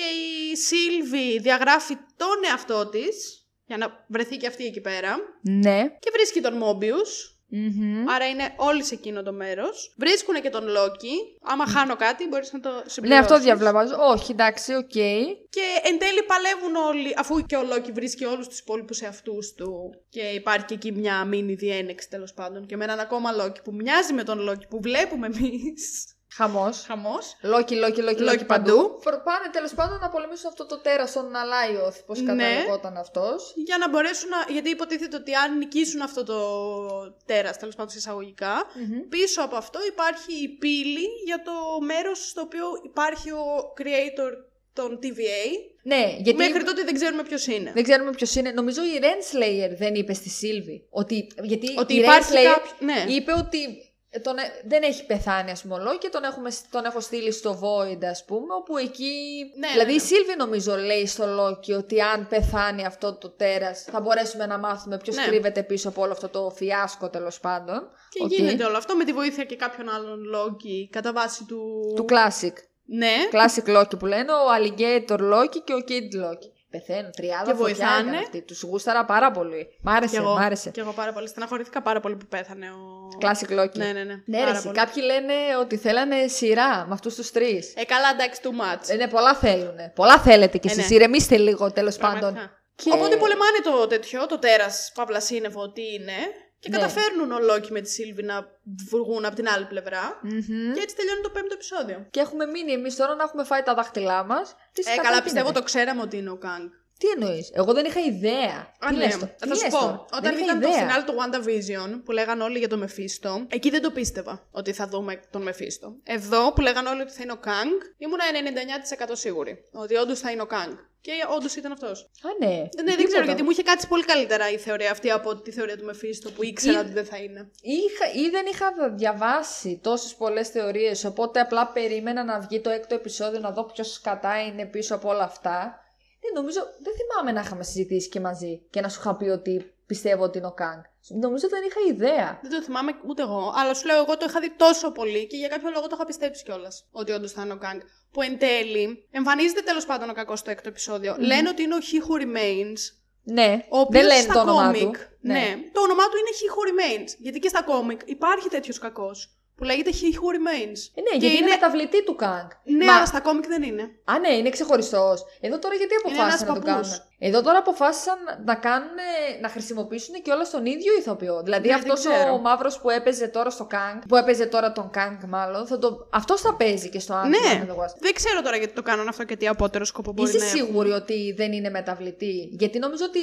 η Sylvie διαγράφει τον εαυτό της για να βρεθεί και αυτή εκεί πέρα. Ναι. Και βρίσκει τον Mobius Μμμ. Άρα είναι όλοι σε εκείνο το μέρος. Βρίσκουν και τον Loki. Άμα χάνω κάτι, μπορείς να το συμπληρώσει. Ναι, αυτό διαβλαβάζω. Όχι, εντάξει, οκ. Και εν τέλει παλεύουν όλοι, αφού και ο Loki βρίσκει όλους τους υπόλοιπους εαυτούς του. Και υπάρχει και εκεί μια μίνι διένεξη τέλος πάντων. Και με έναν ακόμα Λόκη που μοιάζει με τον Λόκη που βλέπουμε εμείς. Χαμός. Χαμός. Λόκι, λόκι, λόκι, Λόκι λόκι παντού. παντού. Προ- Πάνε τέλος πάντων να πολεμήσουν αυτό το τέρα στον Αλάιοθ, πώς Ναι. καταλογόταν αυτός. Για να μπορέσουν να. Γιατί υποτίθεται ότι αν νικήσουν αυτό το τέρας, τέλος πάντων σε εισαγωγικά, πίσω από αυτό υπάρχει η πύλη για το μέρος στο οποίο υπάρχει ο creator των TVA. Ναι, γιατί Μέχρι τότε δεν ξέρουμε ποιος είναι. δεν ξέρουμε ποιος είναι. Νομίζω η Renslayer δεν είπε στη Sylvie. Ότι, γιατί Ότι η υπάρχει Renslayer κάποιο- ναι. είπε ότι τον, ε- δεν έχει πεθάνει, ας πούμε, ο Loki και τον, έχουμε, τον έχω στείλει στο Void, ας πούμε, όπου εκεί. Ναι, δηλαδή ναι, η ναι. Sylvie νομίζω λέει στο Loki ότι αν πεθάνει αυτό το τέρας, θα μπορέσουμε να μάθουμε ποιος Ναι. κρύβεται πίσω από όλο αυτό το φιάσκο τέλος πάντων. Και Οκ. γίνεται όλο αυτό με τη βοήθεια και κάποιων άλλων Loki κατά βάση του. Του Classic. Ναι. Classic Loki που λένε, ο Alligator Loki και ο Kid Loki. Πεθαίνουν, τριάδα Και φωτιά βοηθάνε. ήταν αυτή. Τους γούσταρα πάρα πολύ. Μ' άρεσε, Και εγώ, μ' άρεσε. και εγώ πάρα πολύ. Στεναχωρήθηκα πάρα πολύ που πέθανε ο. Classic Loki. Ναι, ναι, ναι. Ναι, πάρα ρε, εσύ, πολύ. κάποιοι λένε ότι θέλανε σειρά με αυτούς τους τρεις. Ε, καλά, εντάξει, too much. Ε, ναι, πολλά θέλουν. Πολλά θέλετε κι Ε, εσείς. ναι. Ηρεμήστε λίγο τέλος Πραγματικά. πάντων. Και- Οπότε πολεμάνε το τέτοιο, το τέρας Παύλα Σύννεφο, τι είναι. Και Ναι. καταφέρνουν ο Λόκη με τη Σίλβη να βγουν από την άλλη πλευρά. Μμμ. Και έτσι τελειώνει το πέμπτο επεισόδιο. Και έχουμε μείνει εμείς τώρα να έχουμε φάει τα δάχτυλά μας. Ε, καλά, πιστεύω το ξέραμε ότι είναι ο Κάγκ. Τι εννοείς, Εγώ δεν είχα ιδέα. Α, Τι ναι. λες το- τι Θα σου λες πω. τώρα; Όταν Δεν είχα ήταν το ιδέα. φινάλ του WandaVision που λέγαν όλοι για τον Μεφίστο, εκεί δεν το πίστευα ότι θα δούμε τον Μεφίστο. Εδώ που λέγαν όλοι ότι θα είναι ο Κάγκ, ήμουνα 99% σίγουρη ότι όντως θα είναι ο Κάγκ. Και όντως ήταν αυτός. Α, ναι. Ναι, δεν ξέρω Τίποτα. γιατί μου είχε κάτσει πολύ καλύτερα η θεωρία αυτή από τη θεωρία του Μεφίστο που ήξερα Ή- ότι δεν θα είναι. Είχα, ή δεν είχα διαβάσει τόσες πολλές θεωρίες, οπότε απλά περίμενα να βγει το έκτο επεισόδιο να δω ποιος κατά είναι πίσω από όλα αυτά. Δεν νομίζω, δεν θυμάμαι να είχαμε συζητήσει και μαζί και να σου είχα πει ότι πιστεύω ότι είναι ο Κάγκ. Νομίζω δεν είχα ιδέα. Δεν το θυμάμαι ούτε εγώ, αλλά σου λέω εγώ το είχα δει τόσο πολύ και για κάποιο λόγο το είχα πιστέψει κιόλας ότι όντως θα είναι ο Κάγκ. Που εν τέλει εμφανίζεται τέλος πάντων ο κακός στο έκτο επεισόδιο. Λένε ότι είναι ο He Who Remains, Ναι, Ο οποίος δεν λένε στα το όνομά κόμικ, του. Ναι. το όνομά του είναι He Who Remains. Γιατί και στα κόμικ υπάρχει τέτοιος κακός που λέγεται He Who Remains. Ε, ναι, Και γιατί είναι είναι- μεταβλητή του Κάγκ. Ναι, Μα- αλλά στα κόμικ δεν είναι. Α, ναι, είναι ξεχωριστός. Εδώ τώρα γιατί αποφάσισαν ένας να το παππούς. κάνουν; Εδώ τώρα αποφάσισαν να κάνουν, να χρησιμοποιήσουν και όλα τον ίδιο ηθοποιό. Δηλαδή Ναι, αυτός δεν ξέρω. ο μαύρος που έπαιζε τώρα στο Κάγκ, που έπαιζε τώρα τον Κάγκ μάλλον, θα το... αυτός θα παίζει και στο Ant-Man Ναι, and the Wasp. δεν ξέρω τώρα γιατί το κάνουν αυτό και τι απότερο σκοπό μπορεί Είσαι να έχουν. σίγουρη ότι δεν είναι μεταβλητή; Γιατί νομίζω ότι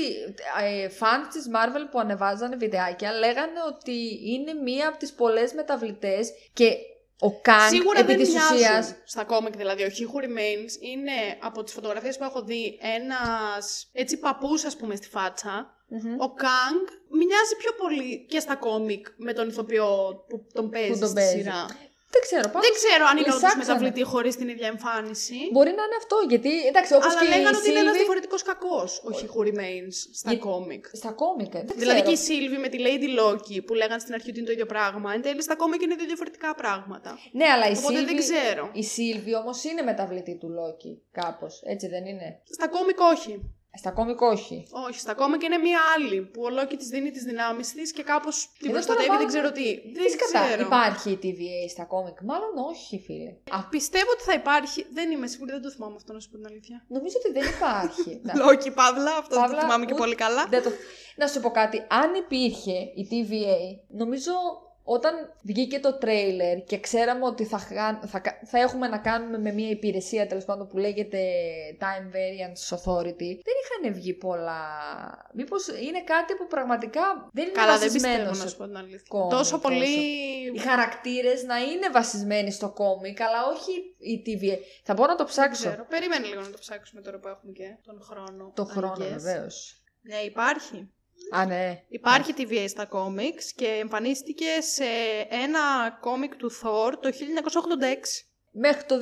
ε, fans της Marvel που ανεβάζανε βιντεάκια λέγανε ότι είναι μία από τις πολλές μεταβλητές και ο Κάγκ Σίγουρα επί δεν της μοιάζουν ουσίας στα κόμικ δηλαδή. Ο He Who Remains είναι από τις φωτογραφίες που έχω δει ένας έτσι παππούς ας πούμε στη φάτσα. Μμμ. Ο Κάγκ μοιάζει πιο πολύ και στα κόμικ με τον ηθοποιό που τον παίζει τον στη παίζει. σειρά. Δεν ξέρω, πάντως Δεν ξέρω αν είναι όντως λυσάξανε. μεταβλητή χωρίς την ίδια εμφάνιση. Μπορεί να είναι αυτό, γιατί εντάξει, όπως Αλλά και λέγανε η ότι είναι ένας Sylvie- διαφορετικός κακός ο He Who Remains στα Για- κόμικ. Στα κόμικα. Δεν Δηλαδή και ξέρω. η Sylvie με τη Lady Loki που λέγανε στην αρχή ότι είναι το ίδιο πράγμα. Εν τέλει στα κόμικ είναι δύο διαφορετικά πράγματα. Ναι, αλλά η Οπότε δεν Sylvie, ξέρω. η Sylvie όμως είναι μεταβλητή του Loki, κάπως. Έτσι δεν είναι; Στα κόμικ όχι. Στα κόμικ όχι. Όχι, στα κόμικ είναι μία άλλη που ο Loki της δίνει τις δυνάμεις της και κάπως την Εδώ προστατεύει, τώρα δεν μάλλον- ξέρω τι. Δεν Τις κατά, ξέρω. υπάρχει η TVA στα κόμικ; Μάλλον όχι, φίλε. Α, πιστεύω ότι θα υπάρχει. Δεν είμαι σίγουρη, δεν το θυμάμαι αυτό να σου πω την αλήθεια. Νομίζω ότι δεν υπάρχει. Να- Λόκι, Παύλα, αυτό δεν το Παύλα, θυμάμαι και ούτε- πολύ καλά. δεν το... Να σου πω κάτι. Αν υπήρχε η TVA, νομίζω όταν βγήκε το τρέιλερ και ξέραμε ότι θα, χα- θα, κα- θα έχουμε να κάνουμε με μια υπηρεσία τέλος πάντων που λέγεται Time Variance Authority, δεν είχαν βγει πολλά. Μήπως είναι κάτι που πραγματικά δεν είναι Καλά, δεν βασισμένο πιστεύω σε να σου πω την αλήθεια. κόμικ, τόσο πολύ. οι χαρακτήρες να είναι βασισμένοι στο κόμικ, αλλά όχι η TVA. Θα μπορώ να το Δεν ψάξω. ξέρω. Περίμενε λίγο να το ψάξουμε τώρα που έχουμε και τον χρόνο. Το I χρόνο, guess. βεβαίως. Ναι, υπάρχει. Α, ναι. Υπάρχει TVA στα κόμιξ και εμφανίστηκε σε ένα κόμικ του Thor το 1986. Μέχρι το 2021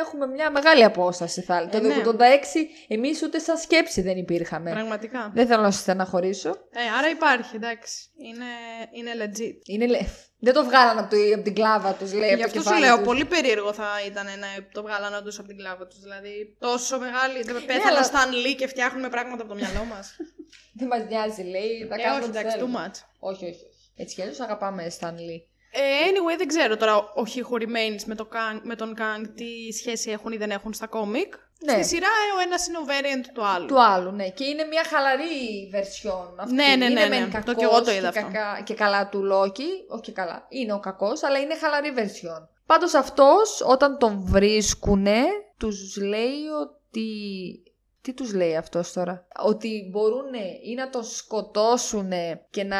έχουμε μια μεγάλη απόσταση, θα έλεγα. Ε, το ναι. 1986 εμείς ούτε σαν σκέψη δεν υπήρχαμε. Πραγματικά. Δεν θέλω να σας στεναχωρήσω. Ε, άρα υπάρχει, εντάξει. Είναι, είναι legit. Είναι, λε- δεν το βγάλανε από, το, από την κλάβα τους, λέει, Γι' από το αυτό σου κεφάλι λέω, τους. πολύ περίεργο θα ήταν να το βγάλανε όντως από την κλάβα τους. Δηλαδή, τόσο μεγάλη. Δεν πέθανε αλλά- ο Stan Lee και φτιάχνουμε πράγματα από το μυαλό μας. Δεν μας νοιάζει, λέει, θα ε, κάνουμε όχι, ό,τι εντάξει, too θέλουμε. much. Όχι, όχι. όχι. Έτσι κι αλλιώς αγαπάμε Stan Lee. Ε, anyway, δεν ξέρω τώρα ο He Who Remains με, το Kang, με τον Kang τι σχέση έχουν ή δεν έχουν στα κόμικ. Ναι. Στη σειρά ε, ο ένας είναι ο variant του άλλου. Του άλλου, ναι. Και είναι μια χαλαρή version αυτή. Ναι, ναι, είναι ναι, μεν ναι. Το κακός κι εγώ το είδα και, αυτό. κακά- και καλά του Λόκη. Όχι και καλά. Είναι ο κακός, αλλά είναι χαλαρή version. Πάντως αυτός, όταν τον βρίσκουνε, τους λέει ότι... Τι τους λέει αυτός τώρα; Ότι μπορούν ή να τον σκοτώσουν και να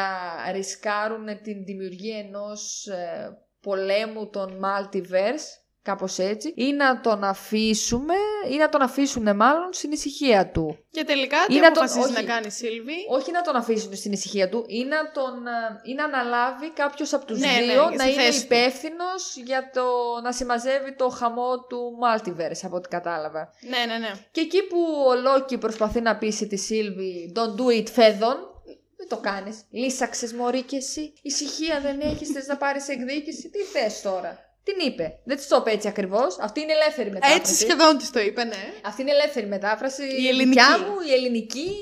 ρισκάρουν την δημιουργία ενός ε, πολέμου των multiverse, κάπως έτσι, ή να τον αφήσουμε, ή να τον αφήσουν μάλλον στην ησυχία του. Και τελικά τι Ή να τον- αποφασίζεις όχι. να κάνεις η Σίλβη; Όχι να τον αφήσουν στην ησυχία του, ή να, τον, ε, ή να αναλάβει κάποιος από τους Ναι, ναι, δύο στη να είναι θέση του. υπεύθυνος για το να συμμαζεύει το χαμό του multiverse, από ό,τι κατάλαβα. Ναι, ναι, ναι. Και εκεί που ο Λόκι προσπαθεί να πείσει τη Σίλβη Don't do it, φέδων. Δεν το κάνεις. Λύσαξες μωρή και εσύ. Ησυχία δεν έχεις, θες να πάρεις εκδίκηση. Τι θες τώρα. Την είπε. Δεν της το είπε έτσι ακριβώς. Αυτή είναι ελεύθερη μετάφραση. Έτσι σχεδόν της το είπε, ναι. Αυτή είναι ελεύθερη μετάφραση. Η ελληνική. δικιά μου, η ελληνική.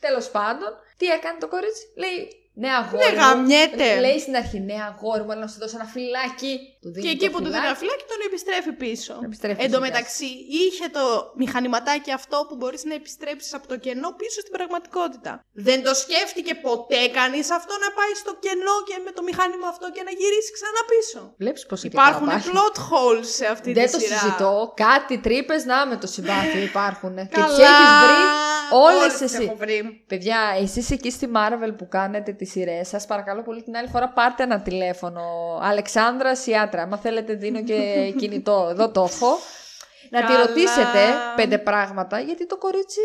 Τέλος πάντων. Τι έκανε το κορίτσι; Λέει, ναι αγόρι Ναι, μου. γαμιέται. Λέει στην αρχή, ναι αγόρι μου, αλλά να σου δώσω ένα φυλάκι. Του δίνει Και εκεί το που του δίνει φυλάκι. ένα φυλάκι, τον επιστρέφει πίσω. Επιστρέφει Εν τω φυσικά. μεταξύ, είχε το μηχανηματάκι αυτό που μπορείς να επιστρέψεις από το κενό πίσω στην πραγματικότητα. Δεν το σκέφτηκε ποτέ κανείς αυτό να πάει στο κενό και με το μηχάνημα αυτό και να γυρίσει ξανά πίσω. Βλέπεις πόσο και Υπάρχουν καλά πάει. plot holes σε αυτή Δεν τη το σειρά. συζητώ. Κάτι τρύπες να με το συμπάθειο υπάρχουν. και Καλά. τις έχεις βρει όλες Όλες τις εσύ. έχω βρει. Παιδιά, εσείς εκεί στη Marvel που κάνετε τις σειρές, σας παρακαλώ πολύ την άλλη φορά πάρτε ένα τηλέφωνο. Αλεξάνδρα Σιάτρα. Άμα θέλετε, δίνω και κινητό. Εδώ το έχω. Να τη Καλά. ρωτήσετε πέντε πράγματα, γιατί το κορίτσι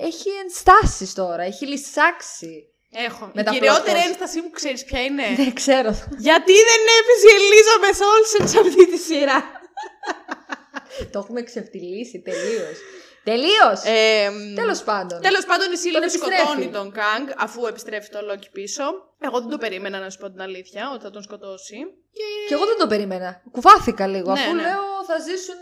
έχει ενστάσεις τώρα, έχει λυσάξει. Έχω. Με η τα κυριότερη plot holes. ένστασή μου ξέρεις ποια είναι; Δεν ξέρω. Γιατί δεν έπαιζε η Ελίζα Μεσόλσεν σε αυτή τη σειρά; το έχουμε ξεφτυλίσει τελείως. Τελείως! Ε, Τέλος πάντων. Τέλος πάντων, η Σίλβη επιστρέφει. σκοτώνει τον Καγκ αφού επιστρέφει το Λόκι πίσω. Εγώ δεν το περίμενα να σου πω την αλήθεια ότι θα τον σκοτώσει. Και Και εγώ δεν το περίμενα. Κουβάθηκα λίγο. Ναι, αφού ναι. λέω θα ζήσουν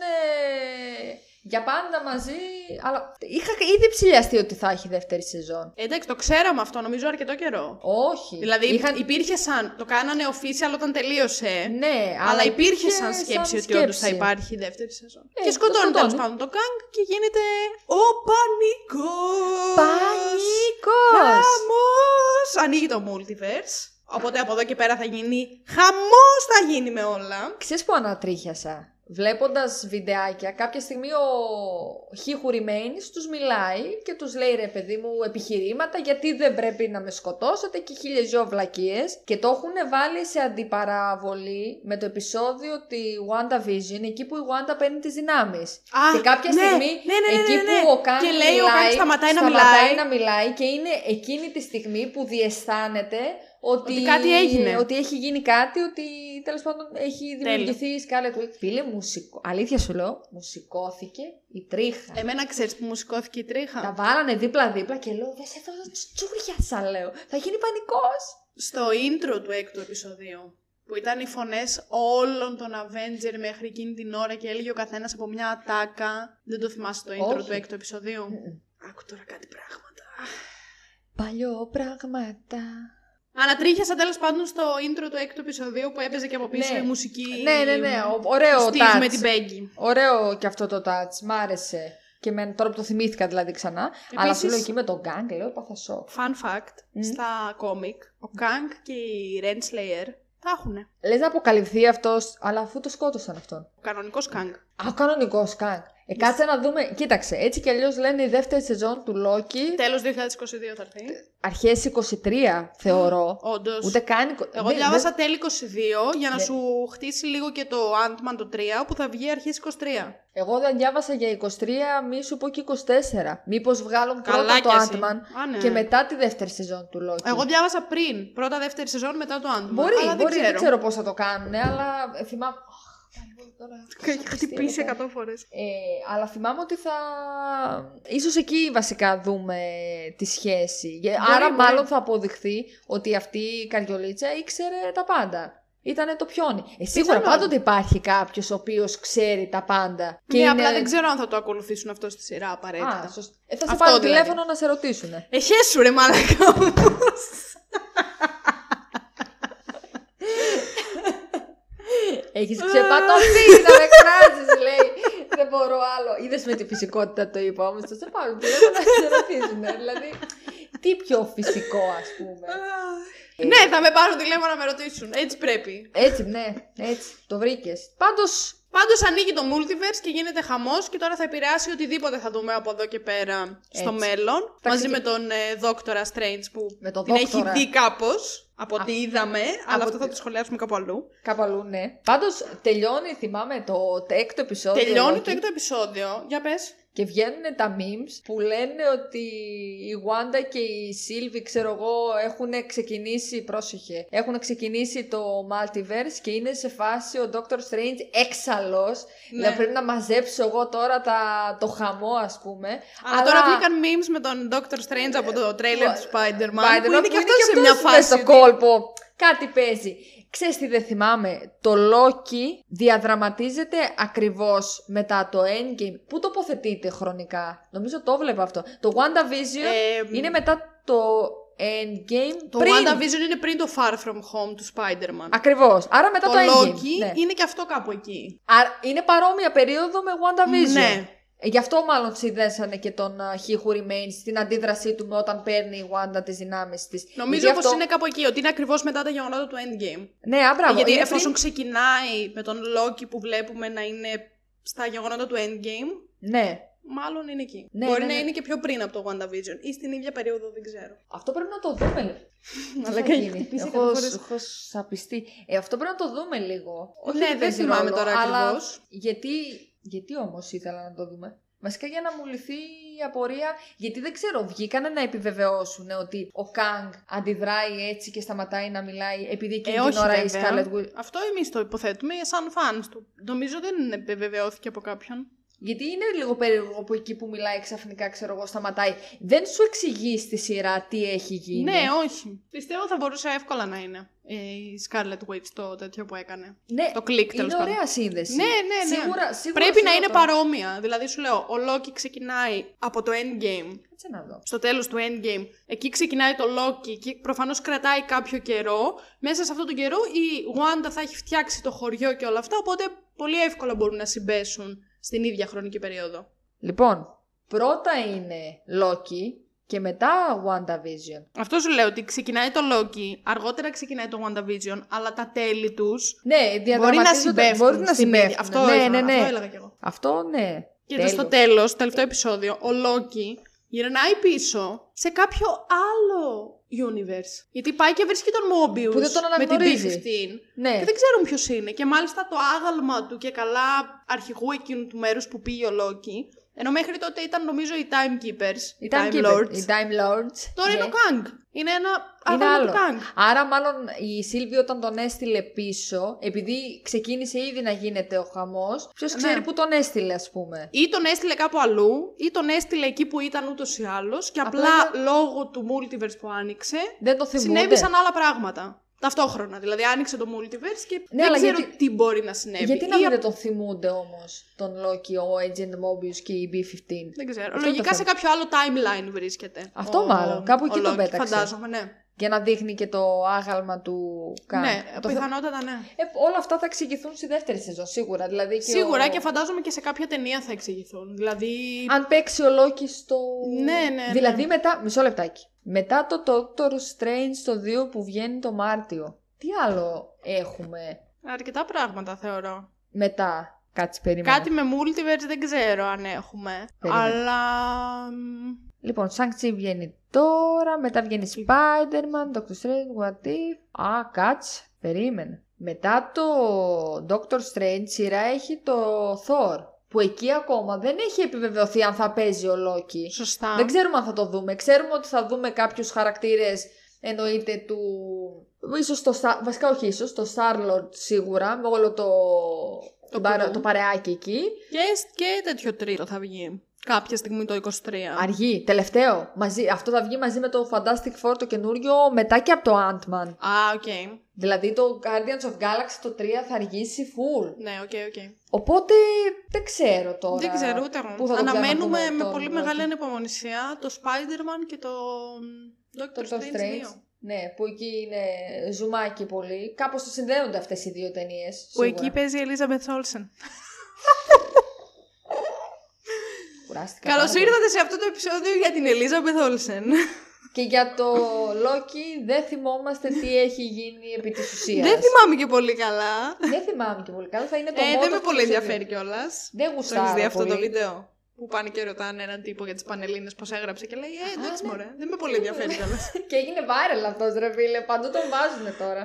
για πάντα μαζί. Αλλά είχα ήδη ψηλιαστεί ότι θα έχει δεύτερη σεζόν. Ε, εντάξει, το ξέραμε αυτό νομίζω αρκετό καιρό. Όχι. Δηλαδή Είχαν- υπήρχε σαν. Το κάνανε official όταν τελείωσε. Ναι, Αλλά υπήρχε σαν σκέψη ότι όντως θα σκέψη. υπάρχει δεύτερη σεζόν. Ε, και το σκοτώνει σκοτώνει. τέλο πάντων τον Καγκ και γίνεται ο πανικός. Πανικός! Χαμός! Ανοίγει το multiverse. Οπότε από εδώ και πέρα θα γίνει χαμός θα γίνει με όλα. Ξέρεις που ανατρίχιασα; Βλέποντας βιντεάκια, κάποια στιγμή ο He Who Remains τους μιλάει και τους λέει ρε παιδί μου επιχειρήματα γιατί δεν πρέπει να με σκοτώσετε και χίλιες δυο βλακίες και το έχουν βάλει σε αντιπαραβολή με το επεισόδιο τη WandaVision εκεί που η Wanda παίρνει τις δυνάμεις. Α, και κάποια ναι, στιγμή ναι, ναι, ναι, εκεί ναι, ναι. που ο Καν Και λέει ο μιλάει, Καν σταματάει να σταματάει μιλάει. να μιλάει και είναι εκείνη τη στιγμή που διαισθάνεται ότι, Ότι κάτι έγινε. Ότι έχει γίνει κάτι, ότι τέλος πάντων έχει δημιουργηθεί η Scarlet Witch. Φίλε, μουσικό. Αλήθεια σου λέω, μουσικώθηκε η τρίχα. Εμένα ξέρεις που μου σηκώθηκε η τρίχα; Τα βάλανε δίπλα-δίπλα και λέω, δεν σε εδώ τσούριασα, λέω. Θα γίνει πανικός. Στο intro του έκτου επεισοδίου. Που ήταν οι φωνές όλων των Avenger μέχρι εκείνη την ώρα και έλεγε ο καθένας από μια ατάκα. Δεν το θυμάσαι το intro Όχι. του έκτου επεισοδίου; Άκου τώρα κάτι πράγματα. Παλιό πράγματα. Ανατρίχιασα τέλος πάντων στο intro του έκτου επεισοδίου που έπαιζε και από πίσω Ναι. η μουσική. Ναι, ναι, ναι. ο- Ωραίο Steve touch. με την Peggy. Ωραίο και αυτό το touch. Μ' άρεσε. Και με, τώρα που το θυμήθηκα δηλαδή ξανά. Αλλά σου λέω εκεί με τον gang, λέω έπαθα σοκ. Fun fact, στα κόμικ, ο Kang και η Renslayer τα έχουνε. Λες να αποκαλυφθεί αυτός, αλλά αφού το σκότωσαν αυτόν. Ο κανονικός Kang. Α, ο κανονικός gang. Ε, κάτσε να δούμε. Κοίταξε, έτσι κι αλλιώς λένε η δεύτερη σεζόν του Loki. Τέλος 2022 θα έρθει. Αρχές 23, θεωρώ. Όντως. Ούτε καν. εικο- Εγώ δεν- διάβασα τέλη 22 για να Ναι. σου χτίσει λίγο και το Ant-Man το 3 που θα βγει αρχές 23. Εγώ δεν διάβασα για 23, μη σου πω και 24. Μήπως βγάλουν Καλά πρώτα το κι εσύ. Ant-Man Α, ναι. και μετά τη δεύτερη σεζόν του Loki. Εγώ διάβασα πριν. Πρώτα, δεύτερη σεζόν, μετά το Ant-Man. Μπορεί, αλλά μπορεί, δεν ξέρω. πώς θα το κάνουν, αλλά ε, θυμάμαι. Αχ, πάλι τώρα, Έχει χτυπήσει τι 100 φορές. Ε, αλλά θυμάμαι ότι θα. ίσως εκεί βασικά δούμε τη σχέση. Γε- Άρα, μπορεί. μάλλον θα αποδειχθεί ότι αυτή η καριολίτσα ήξερε τα πάντα. Ήτανε το πιόνι. Ε, σίγουρα Πιθανόν. πάντοτε υπάρχει κάποιος ο οποίος ξέρει τα πάντα. Ναι, απλά δεν ξέρω αν θα το ακολουθήσουν αυτό στη σειρά απαραίτητα. Α, σωστά. Ε, θα σε Αυτό πάρω δηλαδή. τηλέφωνο να σε ρωτήσουν. Εχέ σου ρε μαλακά Έχεις ξεπατωθεί να με κράζεις, λέει. Δεν μπορώ άλλο. Είδες με τη φυσικότητα το είπα όμως. Θα σε πάρω τηλέφωνο να σε ρωτήσουν. Δηλαδή, τι πιο φυσικό, ας πούμε. ναι, θα με πάρουν τηλέφωνο να με ρωτήσουν. Έτσι πρέπει. Έτσι, ναι, έτσι. Το βρήκες. Πάντως, Πάντως ανοίγει το multiverse και γίνεται χαμός και τώρα θα επηρεάσει οτιδήποτε θα δούμε από εδώ και πέρα στο Έτσι. μέλλον. Θα μαζί ξεκι- με τον ε, Δόκτορα Strange που Με τον την Δόκτορα. έχει δει κάπως. Από ό,τι είδαμε, αλλά από αυτό θα τη- το σχολιάσουμε κάπου αλλού. κάπου αλλού, ναι. Πάντως, τελειώνει, θυμάμαι, το έκτο επεισόδιο. Τελειώνει Loki, το έκτο επεισόδιο. Για πες. Και βγαίνουν τα memes που λένε ότι η Wanda και η Sylvie, ξέρω εγώ, έχουν ξεκινήσει, πρόσεχε, έχουν ξεκινήσει το multiverse και είναι σε φάση ο Doctor Strange έξαλλος. Ναι. Δηλαδή πρέπει να μαζέψω εγώ τώρα τα, το χαμό, ας πούμε. Αλλά, τώρα βγήκαν memes με τον Doctor Strange από το trailer του Spider-Man. Spider-Man, που είναι και αυτός σε αυτός μια μες φάση. στο ότι- κόλπο. Κάτι παίζει. Ξέρεις τι δεν θυμάμαι; Το Loki διαδραματίζεται ακριβώς μετά το Endgame. Πού τοποθετείται χρονικά; Νομίζω το βλέπω αυτό. Το WandaVision Ε, είναι μετά το Endgame. Το πριν. WandaVision είναι πριν το Far From Home του Spider-Man. Ακριβώς. Άρα μετά το το, Endgame. Loki Ναι. είναι και αυτό κάπου εκεί. Άρα είναι παρόμοια περίοδο με WandaVision. Ναι. Ε, Γι' αυτό μάλλον συνδέσανε και τον uh, He Who Remains στην αντίδρασή του με όταν παίρνει η Wanda τις δυνάμεις της. Νομίζω Γιατί πως αυτό- είναι κάπου εκεί, ότι είναι ακριβώς μετά τα γεγονότα του Endgame. Ναι, α, μπράβο. Γιατί είναι εφόσον πριν- ξεκινάει με τον Loki που βλέπουμε να είναι στα γεγονότα του Endgame, Ναι. μάλλον είναι εκεί. Ναι, Μπορεί ναι, να ναι. είναι και πιο πριν από το WandaVision ή στην ίδια περίοδο, δεν ξέρω. Αυτό πρέπει να το δούμε. Τι Αλλά θα και έχει γίνει. χτυπήσει Έχω, εκατό φορές. έχω σαπιστεί. Ε, αυτό πρέπει να το δούμε λίγο. Όχι Ναι, ότι δεν παίζει θυμάμαι ρόλο, τώρα αλλά ακριβώς. Γιατί, γιατί όμως ήθελα να το δούμε. Βασικά για να μου λυθεί η απορία, γιατί δεν ξέρω, βγήκανε να επιβεβαιώσουν ότι ο Κang αντιδράει έτσι και σταματάει να μιλάει επειδή εκείνη Ε, την όχι ώρα η βέβαια. Scarlet Witch. Αυτό εμείς το υποθέτουμε σαν fans του. Νομίζω δεν επιβεβαιώθηκε από κάποιον. Γιατί είναι λίγο περίεργο που εκεί που μιλάει ξαφνικά, ξέρω εγώ, σταματάει. Δεν σου εξηγείς στη σειρά τι έχει γίνει. Ναι, όχι. Πιστεύω θα μπορούσε εύκολα να είναι ε, η Scarlet Witch το τέτοιο που έκανε. Ναι, Το κλικ τέλος είναι πάντων. ωραία σύνδεση. Ναι, ναι, ναι. Σίγουρα, σίγουρα Πρέπει σου να λέω είναι τώρα. παρόμοια. Δηλαδή σου λέω, ο Loki ξεκινάει από το Endgame Κάτσε να δω. στο τέλος του Endgame, εκεί ξεκινάει το Loki και προφανώς κρατάει κάποιο καιρό. Μέσα σε αυτό τον καιρό η Wanda θα έχει φτιάξει το χωριό και όλα αυτά, οπότε πολύ εύκολα μπορούν να συμπέσουν στην ίδια χρονική περίοδο. Λοιπόν, πρώτα είναι Loki και μετά WandaVision. Αυτό σου λέω ότι ξεκινάει το Loki, αργότερα ξεκινάει το WandaVision, αλλά τα τέλη τους Ναι, μπορεί να διαδραματίζονται- συμπέφτουν. Μπορεί να στην ίδια. συμπέφτουν. Αυτό, ναι, ήθελα- ναι, ναι. αυτό έλεγα κι εγώ. Αυτό ναι. Και Τέλος. στο τέλος, στο τελευταίο επεισόδιο, ο Λόκι γυρνάει πίσω σε κάποιο άλλο universe. Γιατί πάει και βρίσκει τον Mobius Που δεν τον με την αναγνωρίζει. B-15 Ναι. και δεν ξέρουν ποιος είναι. Και μάλιστα το άγαλμα του και καλά αρχηγού εκείνου του μέρους που πήγε ο Λόκι, ενώ μέχρι τότε ήταν νομίζω οι Timekeepers, οι, Οι Time, Time Lords. Keepers, Οι Time Lords. Τώρα ναι. είναι ο Kang. Είναι ένα Είναι άγαλμα άλλο. του Kang. Άρα, μάλλον η Σίλβη όταν τον έστειλε πίσω, επειδή ξεκίνησε ήδη να γίνεται ο χαμός, ποιος Ναι. ξέρει που τον έστειλε, ας πούμε. Ή τον έστειλε κάπου αλλού, ή τον έστειλε εκεί που ήταν ούτως ή άλλως, και απλά, Απλά λόγω του multiverse που άνοιξε, Δεν το θυμούνται. συνέβησαν άλλα πράγματα. Ταυτόχρονα. Δηλαδή άνοιξε το multiverse και Ναι, δεν αλλά ξέρω γιατί- τι μπορεί να συνέβη. Γιατί να Ή μην απ- δεν τον θυμούνται όμως τον Loki, ο Agent Mobius και η B-15. Δεν ξέρω. Αυτό είναι Λογικά το σε θέμα. κάποιο άλλο timeline βρίσκεται. Αυτό ο- μάλλον, κάπου εκεί ο τον Loki, πέταξε. Φαντάζομαι, ναι. Για να δείχνει και το άγαλμα του Kang. Ναι, Το θε- πιθανότατα ναι. Ε, όλα αυτά θα εξηγηθούν στη δεύτερη σεζόν, σίγουρα. Δηλαδή και Σίγουρα ο... και φαντάζομαι και σε κάποια ταινία θα εξηγηθούν. Δηλαδή. Αν παίξει ο Loki στο. Ναι, ναι, ναι. Δηλαδή μετά. Μισό λεπτάκι. Μετά το Doctor Strange το 2 που βγαίνει το Μάρτιο. Τι άλλο έχουμε; Αρκετά πράγματα θεωρώ. μετά. Κάτσε περίμενα. Κάτι με multiverse δεν ξέρω αν έχουμε. Περίμενε. Αλλά. Μ, Λοιπόν, Shang-Chi βγαίνει τώρα, μετά βγαίνει Spider-Man, Doctor Strange, What If. Α, κάτσε, περίμενε. Μετά το Doctor Strange σειρά έχει το Thor, που εκεί ακόμα δεν έχει επιβεβαιωθεί αν θα παίζει ο Loki. Σωστά. Δεν ξέρουμε αν θα το δούμε. Ξέρουμε ότι θα δούμε κάποιους χαρακτήρες εννοείται του... Ίσως το... Star- Βασικά όχι ίσως, το Star-Lord σίγουρα, με όλο το... Το, παρε... κουμπού. το παρεάκι εκεί. Και, και τέτοιο τρίτο θα βγει. Κάποια στιγμή το 23. Αργεί, τελευταίο. Μαζί, αυτό θα βγει μαζί με το Fantastic Four το καινούριο μετά και από το Ant-Man. Α, οκ. Δηλαδή το Guardians of Galaxy το 3 θα αργήσει full. Ναι, οκ, οκ. Οπότε δεν ξέρω τώρα. Δεν ξέρω ούτε εγώ. πού θα το Αναμένουμε ξαναδούμε με τον πολύ Loki. μεγάλη ανυπομονησία το Spider-Man και το Doctor, Το Doctor Strange 2. Strange. Ναι, που εκεί είναι ζουμάκι πολύ. Κάπως το συνδέονται αυτές οι δύο ταινίες. Που σίγουρα. εκεί παίζει η Elizabeth Olsen. Κουράστηκα Καλώς πάρα πολύ. ήρθατε σε αυτό το επεισόδιο για την Elizabeth Olsen. Και για το Loki δεν θυμόμαστε τι έχει γίνει επί της ουσίας. Δεν θυμάμαι και πολύ καλά. Δεν θυμάμαι και πολύ καλά. Θα είναι το Ε, motto δεν με του πολύ επεισοδίου. ενδιαφέρει κιόλας. Δεν Το γουστάρω έχεις δει αυτό το πολύ. βίντεο; Που πάνε και ρωτάνε έναν τύπο για τις πανελίνε πώς έγραψε και λέει Ε, εντάξει, ναι. μωρέ, δεν με πολύ ενδιαφέρει κιόλας. Και έγινε viral αυτός ρε φίλε. Παντού τον βάζουν τώρα.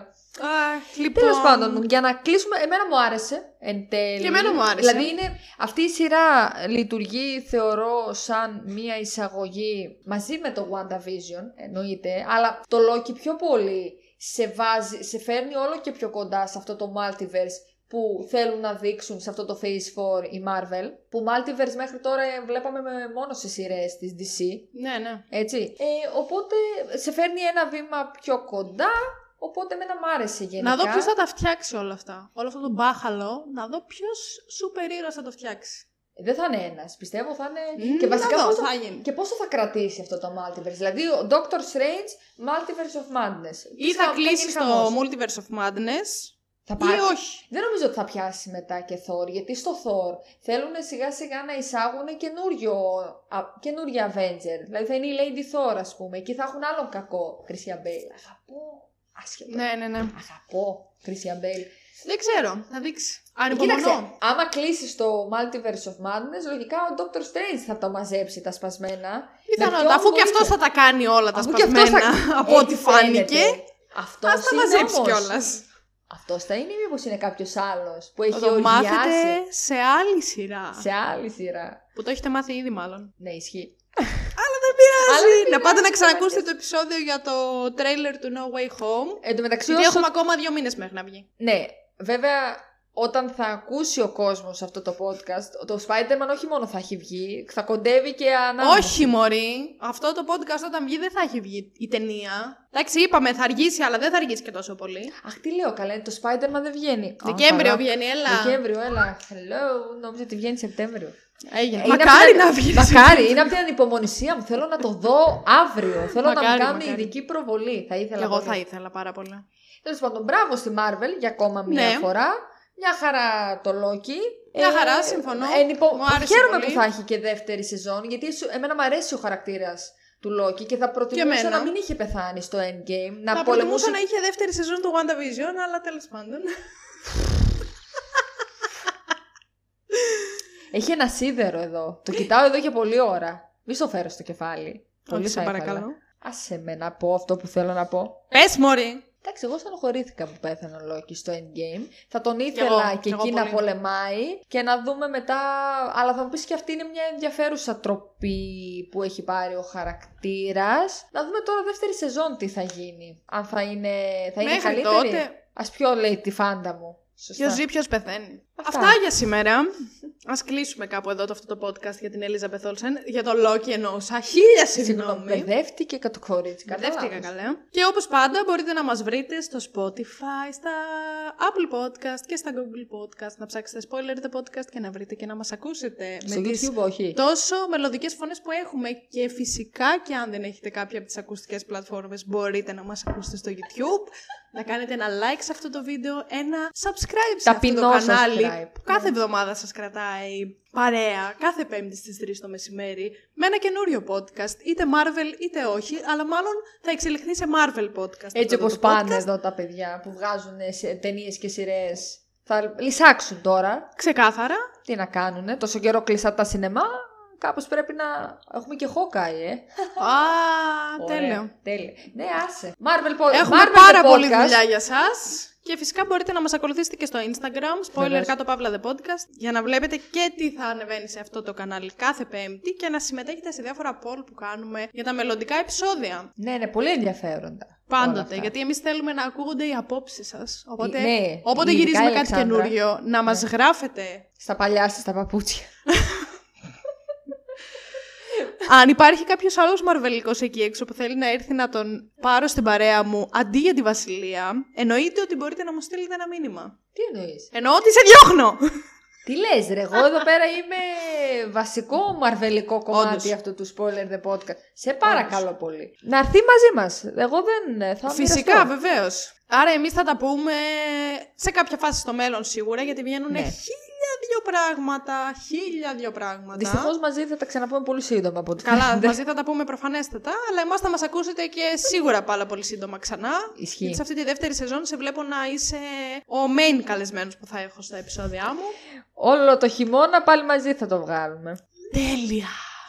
λοιπόν. Τέλος πάντων, για να κλείσουμε, εμένα μου άρεσε εν τέλει. Και εμένα μου άρεσε. Δηλαδή, είναι, αυτή η σειρά λειτουργεί, θεωρώ, σαν μία εισαγωγή μαζί με το WandaVision, εννοείται, αλλά το Loki πιο πολύ σε, βάζει, σε φέρνει όλο και πιο κοντά σε αυτό το multiverse που θέλουν να δείξουν σε αυτό το Phase 4 η Marvel. Που multiverse μέχρι τώρα βλέπαμε με, μόνο σε σειρές της DC. Ναι, ναι. Έτσι. Ε, οπότε σε φέρνει ένα βήμα πιο κοντά. Οπότε εμένα μ' άρεσε γενικά. Να δω ποιος θα τα φτιάξει όλα αυτά. Όλο αυτό το μπάχαλο, να δω ποιος σούπερ ήρωα θα το φτιάξει. Δεν θα είναι ένας. Πιστεύω θα είναι. Μμ, και βασικά να δω, πόσο... θα γίνει. Και πόσο θα κρατήσει αυτό το multiverse. Δηλαδή, ο Doctor Strange, Multiverse of Madness. Ή θα κλείσει γίνει στο χαμός. Multiverse of Madness, Θα ή πάρει. όχι. Δεν νομίζω ότι θα πιάσει μετά και Thor, γιατί στο Thor θέλουν σιγά σιγά να εισάγουν καινούριο, α, καινούργια Avenger. Δηλαδή θα είναι η Lady Thor, ας πούμε. Εκεί θα έχουν άλλον κακό. Christian Bale. Αγαπώ. Άσχετο. Ναι, ναι, ναι. Αγαπώ. Christian Bale. Δεν ξέρω, θα δείξει. Κοίταξε, Ανυπομονώ. άμα κλείσεις το Multiverse of Madness, λογικά ο Doctor Strange θα το μαζέψει τα σπασμένα. Με Πιθανότατα, ποιον αφού και βοήθεια; αυτός θα τα κάνει όλα τα Αφού και αυτός σπασμένα, θα- από Έτσι ό,τι φάνηκε. φαίνεται. Αυτός Α τα είναι μαζέψει όμως. κιόλας. Αυτός θα είναι ή μήπως είναι κάποιος άλλος που έχει Θα το οργιάσει; μάθετε σε άλλη σειρά. σε άλλη σειρά. Που το έχετε μάθει ήδη, μάλλον. Ναι, ισχύει. Αλλά δεν πειράζει. Αλλά δεν να πάτε να πειράζει, ξανακούσετε μαλάκες. το επεισόδιο για το τρέιλερ του No Way Home. Εν τω μεταξύ, Γιατί όσο... έχουμε ακόμα δύο μήνες μέχρι να βγει. Ναι, βέβαια, όταν θα ακούσει ο κόσμος αυτό το podcast, το Spider-Man όχι μόνο θα έχει βγει, θα κοντεύει και ανάμεσα. Όχι, Μωρή. Αυτό το podcast όταν βγει δεν θα έχει βγει η ταινία. Εντάξει, είπαμε θα αργήσει, αλλά δεν θα αργήσει και τόσο πολύ. Αχ, τι λέω καλά, το Spider-Man δεν βγαίνει. Α, Δεκέμβριο καλά. βγαίνει, έλα. Δεκέμβριο, έλα. Hello, νόμιζα ότι βγαίνει Σεπτέμβριο. Έγινε. Είναι Μακάρι από την- να βγει. Μακάρι, είναι από την ανυπομονησία μου. Θέλω να το δω αύριο. Θέλω να Μακάρι, μου κάνουν μακάρι. ειδική προβολή. Θα ήθελα Εγώ πολύ. θα ήθελα πάρα πολύ. Τέλος πάντων, μπράβο στη Marvel για ακόμα μία Ναι. φορά. Μια χαρά το Loki. Μια χαρά, συμφωνώ. ενυπο- Μου άρεσε Χαίρομαι πολύ. που θα έχει και δεύτερη σεζόν, γιατί σου- εμένα μου αρέσει ο χαρακτήρας του Loki και θα προτιμούσα εμένα. να μην είχε πεθάνει στο Endgame. Να Θα πολεμούσε. προτιμούσα να είχε δεύτερη σεζόν του WandaVision, αλλά τέλος πάντων. Έχει ένα σίδερο εδώ. Το κοιτάω εδώ για πολλή ώρα. Μη στο φέρω στο κεφάλι. Πολύ Όχι, σε θα ήθελα. παρακαλώ. Άσε με να πω αυτό που θέλω να πω. Πες, Μωρή. Εντάξει, εγώ στενοχωρήθηκα που πέθανε ο Λόκη στο Endgame. Θα τον εγώ, ήθελα και κι εγώ εκεί να πολύ. πολεμάει και να δούμε μετά. Αλλά θα μου πεις και αυτή είναι μια ενδιαφέρουσα τροπή που έχει πάρει ο χαρακτήρας. Να δούμε τώρα δεύτερη σεζόν τι θα γίνει. Αν θα είναι, θα είναι Μέχρι καλύτερη. τότε. Α πιω, λέει, τη φάντα μου. Σωστά. Ποιο ζει, ποιος πεθαίνει. Αυτά. Αυτά για σήμερα. Α κλείσουμε κάπου εδώ το, αυτό το podcast για την Ελίζα Μπεθόλσεν. Για το Loki εννοούσα. Χίλια Συγγνώμη, συγγνώμη. μπερδεύτηκε και το κορίτσι. Μπερδεύτηκα καταλάβες. καλά. Και όπως πάντα μπορείτε να μας βρείτε στο Spotify, στα Apple Podcast και στα Google Podcast. Να ψάξετε spoiler the podcast και να βρείτε και να μας ακούσετε. Στο με τις YouTube όχι. τόσο μελωδικές φωνές που έχουμε και φυσικά και αν δεν έχετε κάποια από τις ακουστικές πλατφόρμες μπορείτε να μας ακούσετε στο YouTube. να κάνετε ένα like σε αυτό το βίντεο, ένα subscribe σε αυτό Ταπεινό το κανάλι subscribe. που κάθε εβδομάδα σας κρατάει παρέα, κάθε πέμπτη στις 3 το μεσημέρι με ένα καινούριο podcast, είτε Marvel είτε όχι, αλλά μάλλον θα εξελιχθεί σε Marvel podcast. Έτσι αυτό όπως το πάνε podcast. εδώ τα παιδιά που βγάζουν ταινίες και σειρές. Θα λυσάξουν τώρα. Ξεκάθαρα. Τι να κάνουνε. Τόσο καιρό κλειστά τα σινεμά. Κάπως πρέπει να έχουμε και Hawkeye, ε. Α, Ωραία, τέλειο. Τέλειο. Ναι, άσε. Marvel, po- Έχουμε Marvel πάρα the πολύ podcast. δουλειά για σας. Και φυσικά μπορείτε να μας ακολουθήσετε και στο Instagram, spoiler Βεβαίως. κάτω παύλα the podcast, για να βλέπετε και τι θα ανεβαίνει σε αυτό το κανάλι κάθε πέμπτη και να συμμετέχετε σε διάφορα poll που κάνουμε για τα μελλοντικά επεισόδια. Ναι, ναι, πολύ ενδιαφέροντα. όλα Πάντοτε, αυτά. γιατί εμείς θέλουμε να ακούγονται οι απόψεις σας. Οπότε, Ναι, όποτε ειδικά γυρίζουμε η κάτι Αλεξάνδρα. καινούριο, να μας γράφετε Στα παλιά σας τα παπούτσια. Αν υπάρχει κάποιος άλλος μαρβελικός εκεί έξω που θέλει να έρθει να τον πάρω στην παρέα μου αντί για τη Βασιλεία, εννοείται ότι μπορείτε να μου στείλετε ένα μήνυμα. Τι εννοείς; Εννοώ ότι σε διώχνω! Τι λες ρε, εγώ εδώ πέρα είμαι βασικό μαρβελικό κομμάτι Όντως. αυτού του spoiler the podcast. Σε παρακαλώ πολύ. Να έρθει μαζί μας. Εγώ δεν θα Φυσικά, μοιραστώ. βεβαίως. Άρα, εμείς θα τα πούμε σε κάποια φάση στο μέλλον σίγουρα, γιατί βγαίνουν Ναι. χίλια δυο πράγματα. Χίλια δυο πράγματα. Δυστυχώς μαζί θα τα ξαναπούμε πολύ σύντομα από ό,τι Καλά, φαίνεται. μαζί θα τα πούμε προφανέστατα, αλλά εμάς θα μας ακούσετε και σίγουρα πάρα πολύ σύντομα ξανά. Ισχύει. Γιατί σε αυτή τη δεύτερη σεζόν σε βλέπω να είσαι ο main καλεσμένος που θα έχω στα επεισόδια μου. Όλο το χειμώνα πάλι μαζί θα το βγάλουμε. Τέλεια!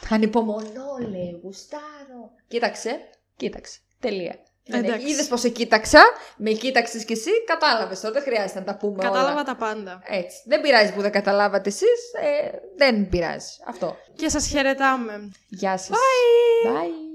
Ανυπομονώ, λέει, γουστάρω. Κοίταξε, κοίταξε. Τελεία. Εντάξει. Είδες πώ σε κοίταξα, με κοίταξες κι εσύ, κατάλαβες τώρα. Δεν χρειάζεται να τα πούμε Κατάλαβα όλα. τα πάντα. Έτσι. Δεν πειράζει που δεν καταλάβατε εσείς. Ε, δεν πειράζει. Αυτό. Και σας χαιρετάμε. Γεια σας. Bye. Bye.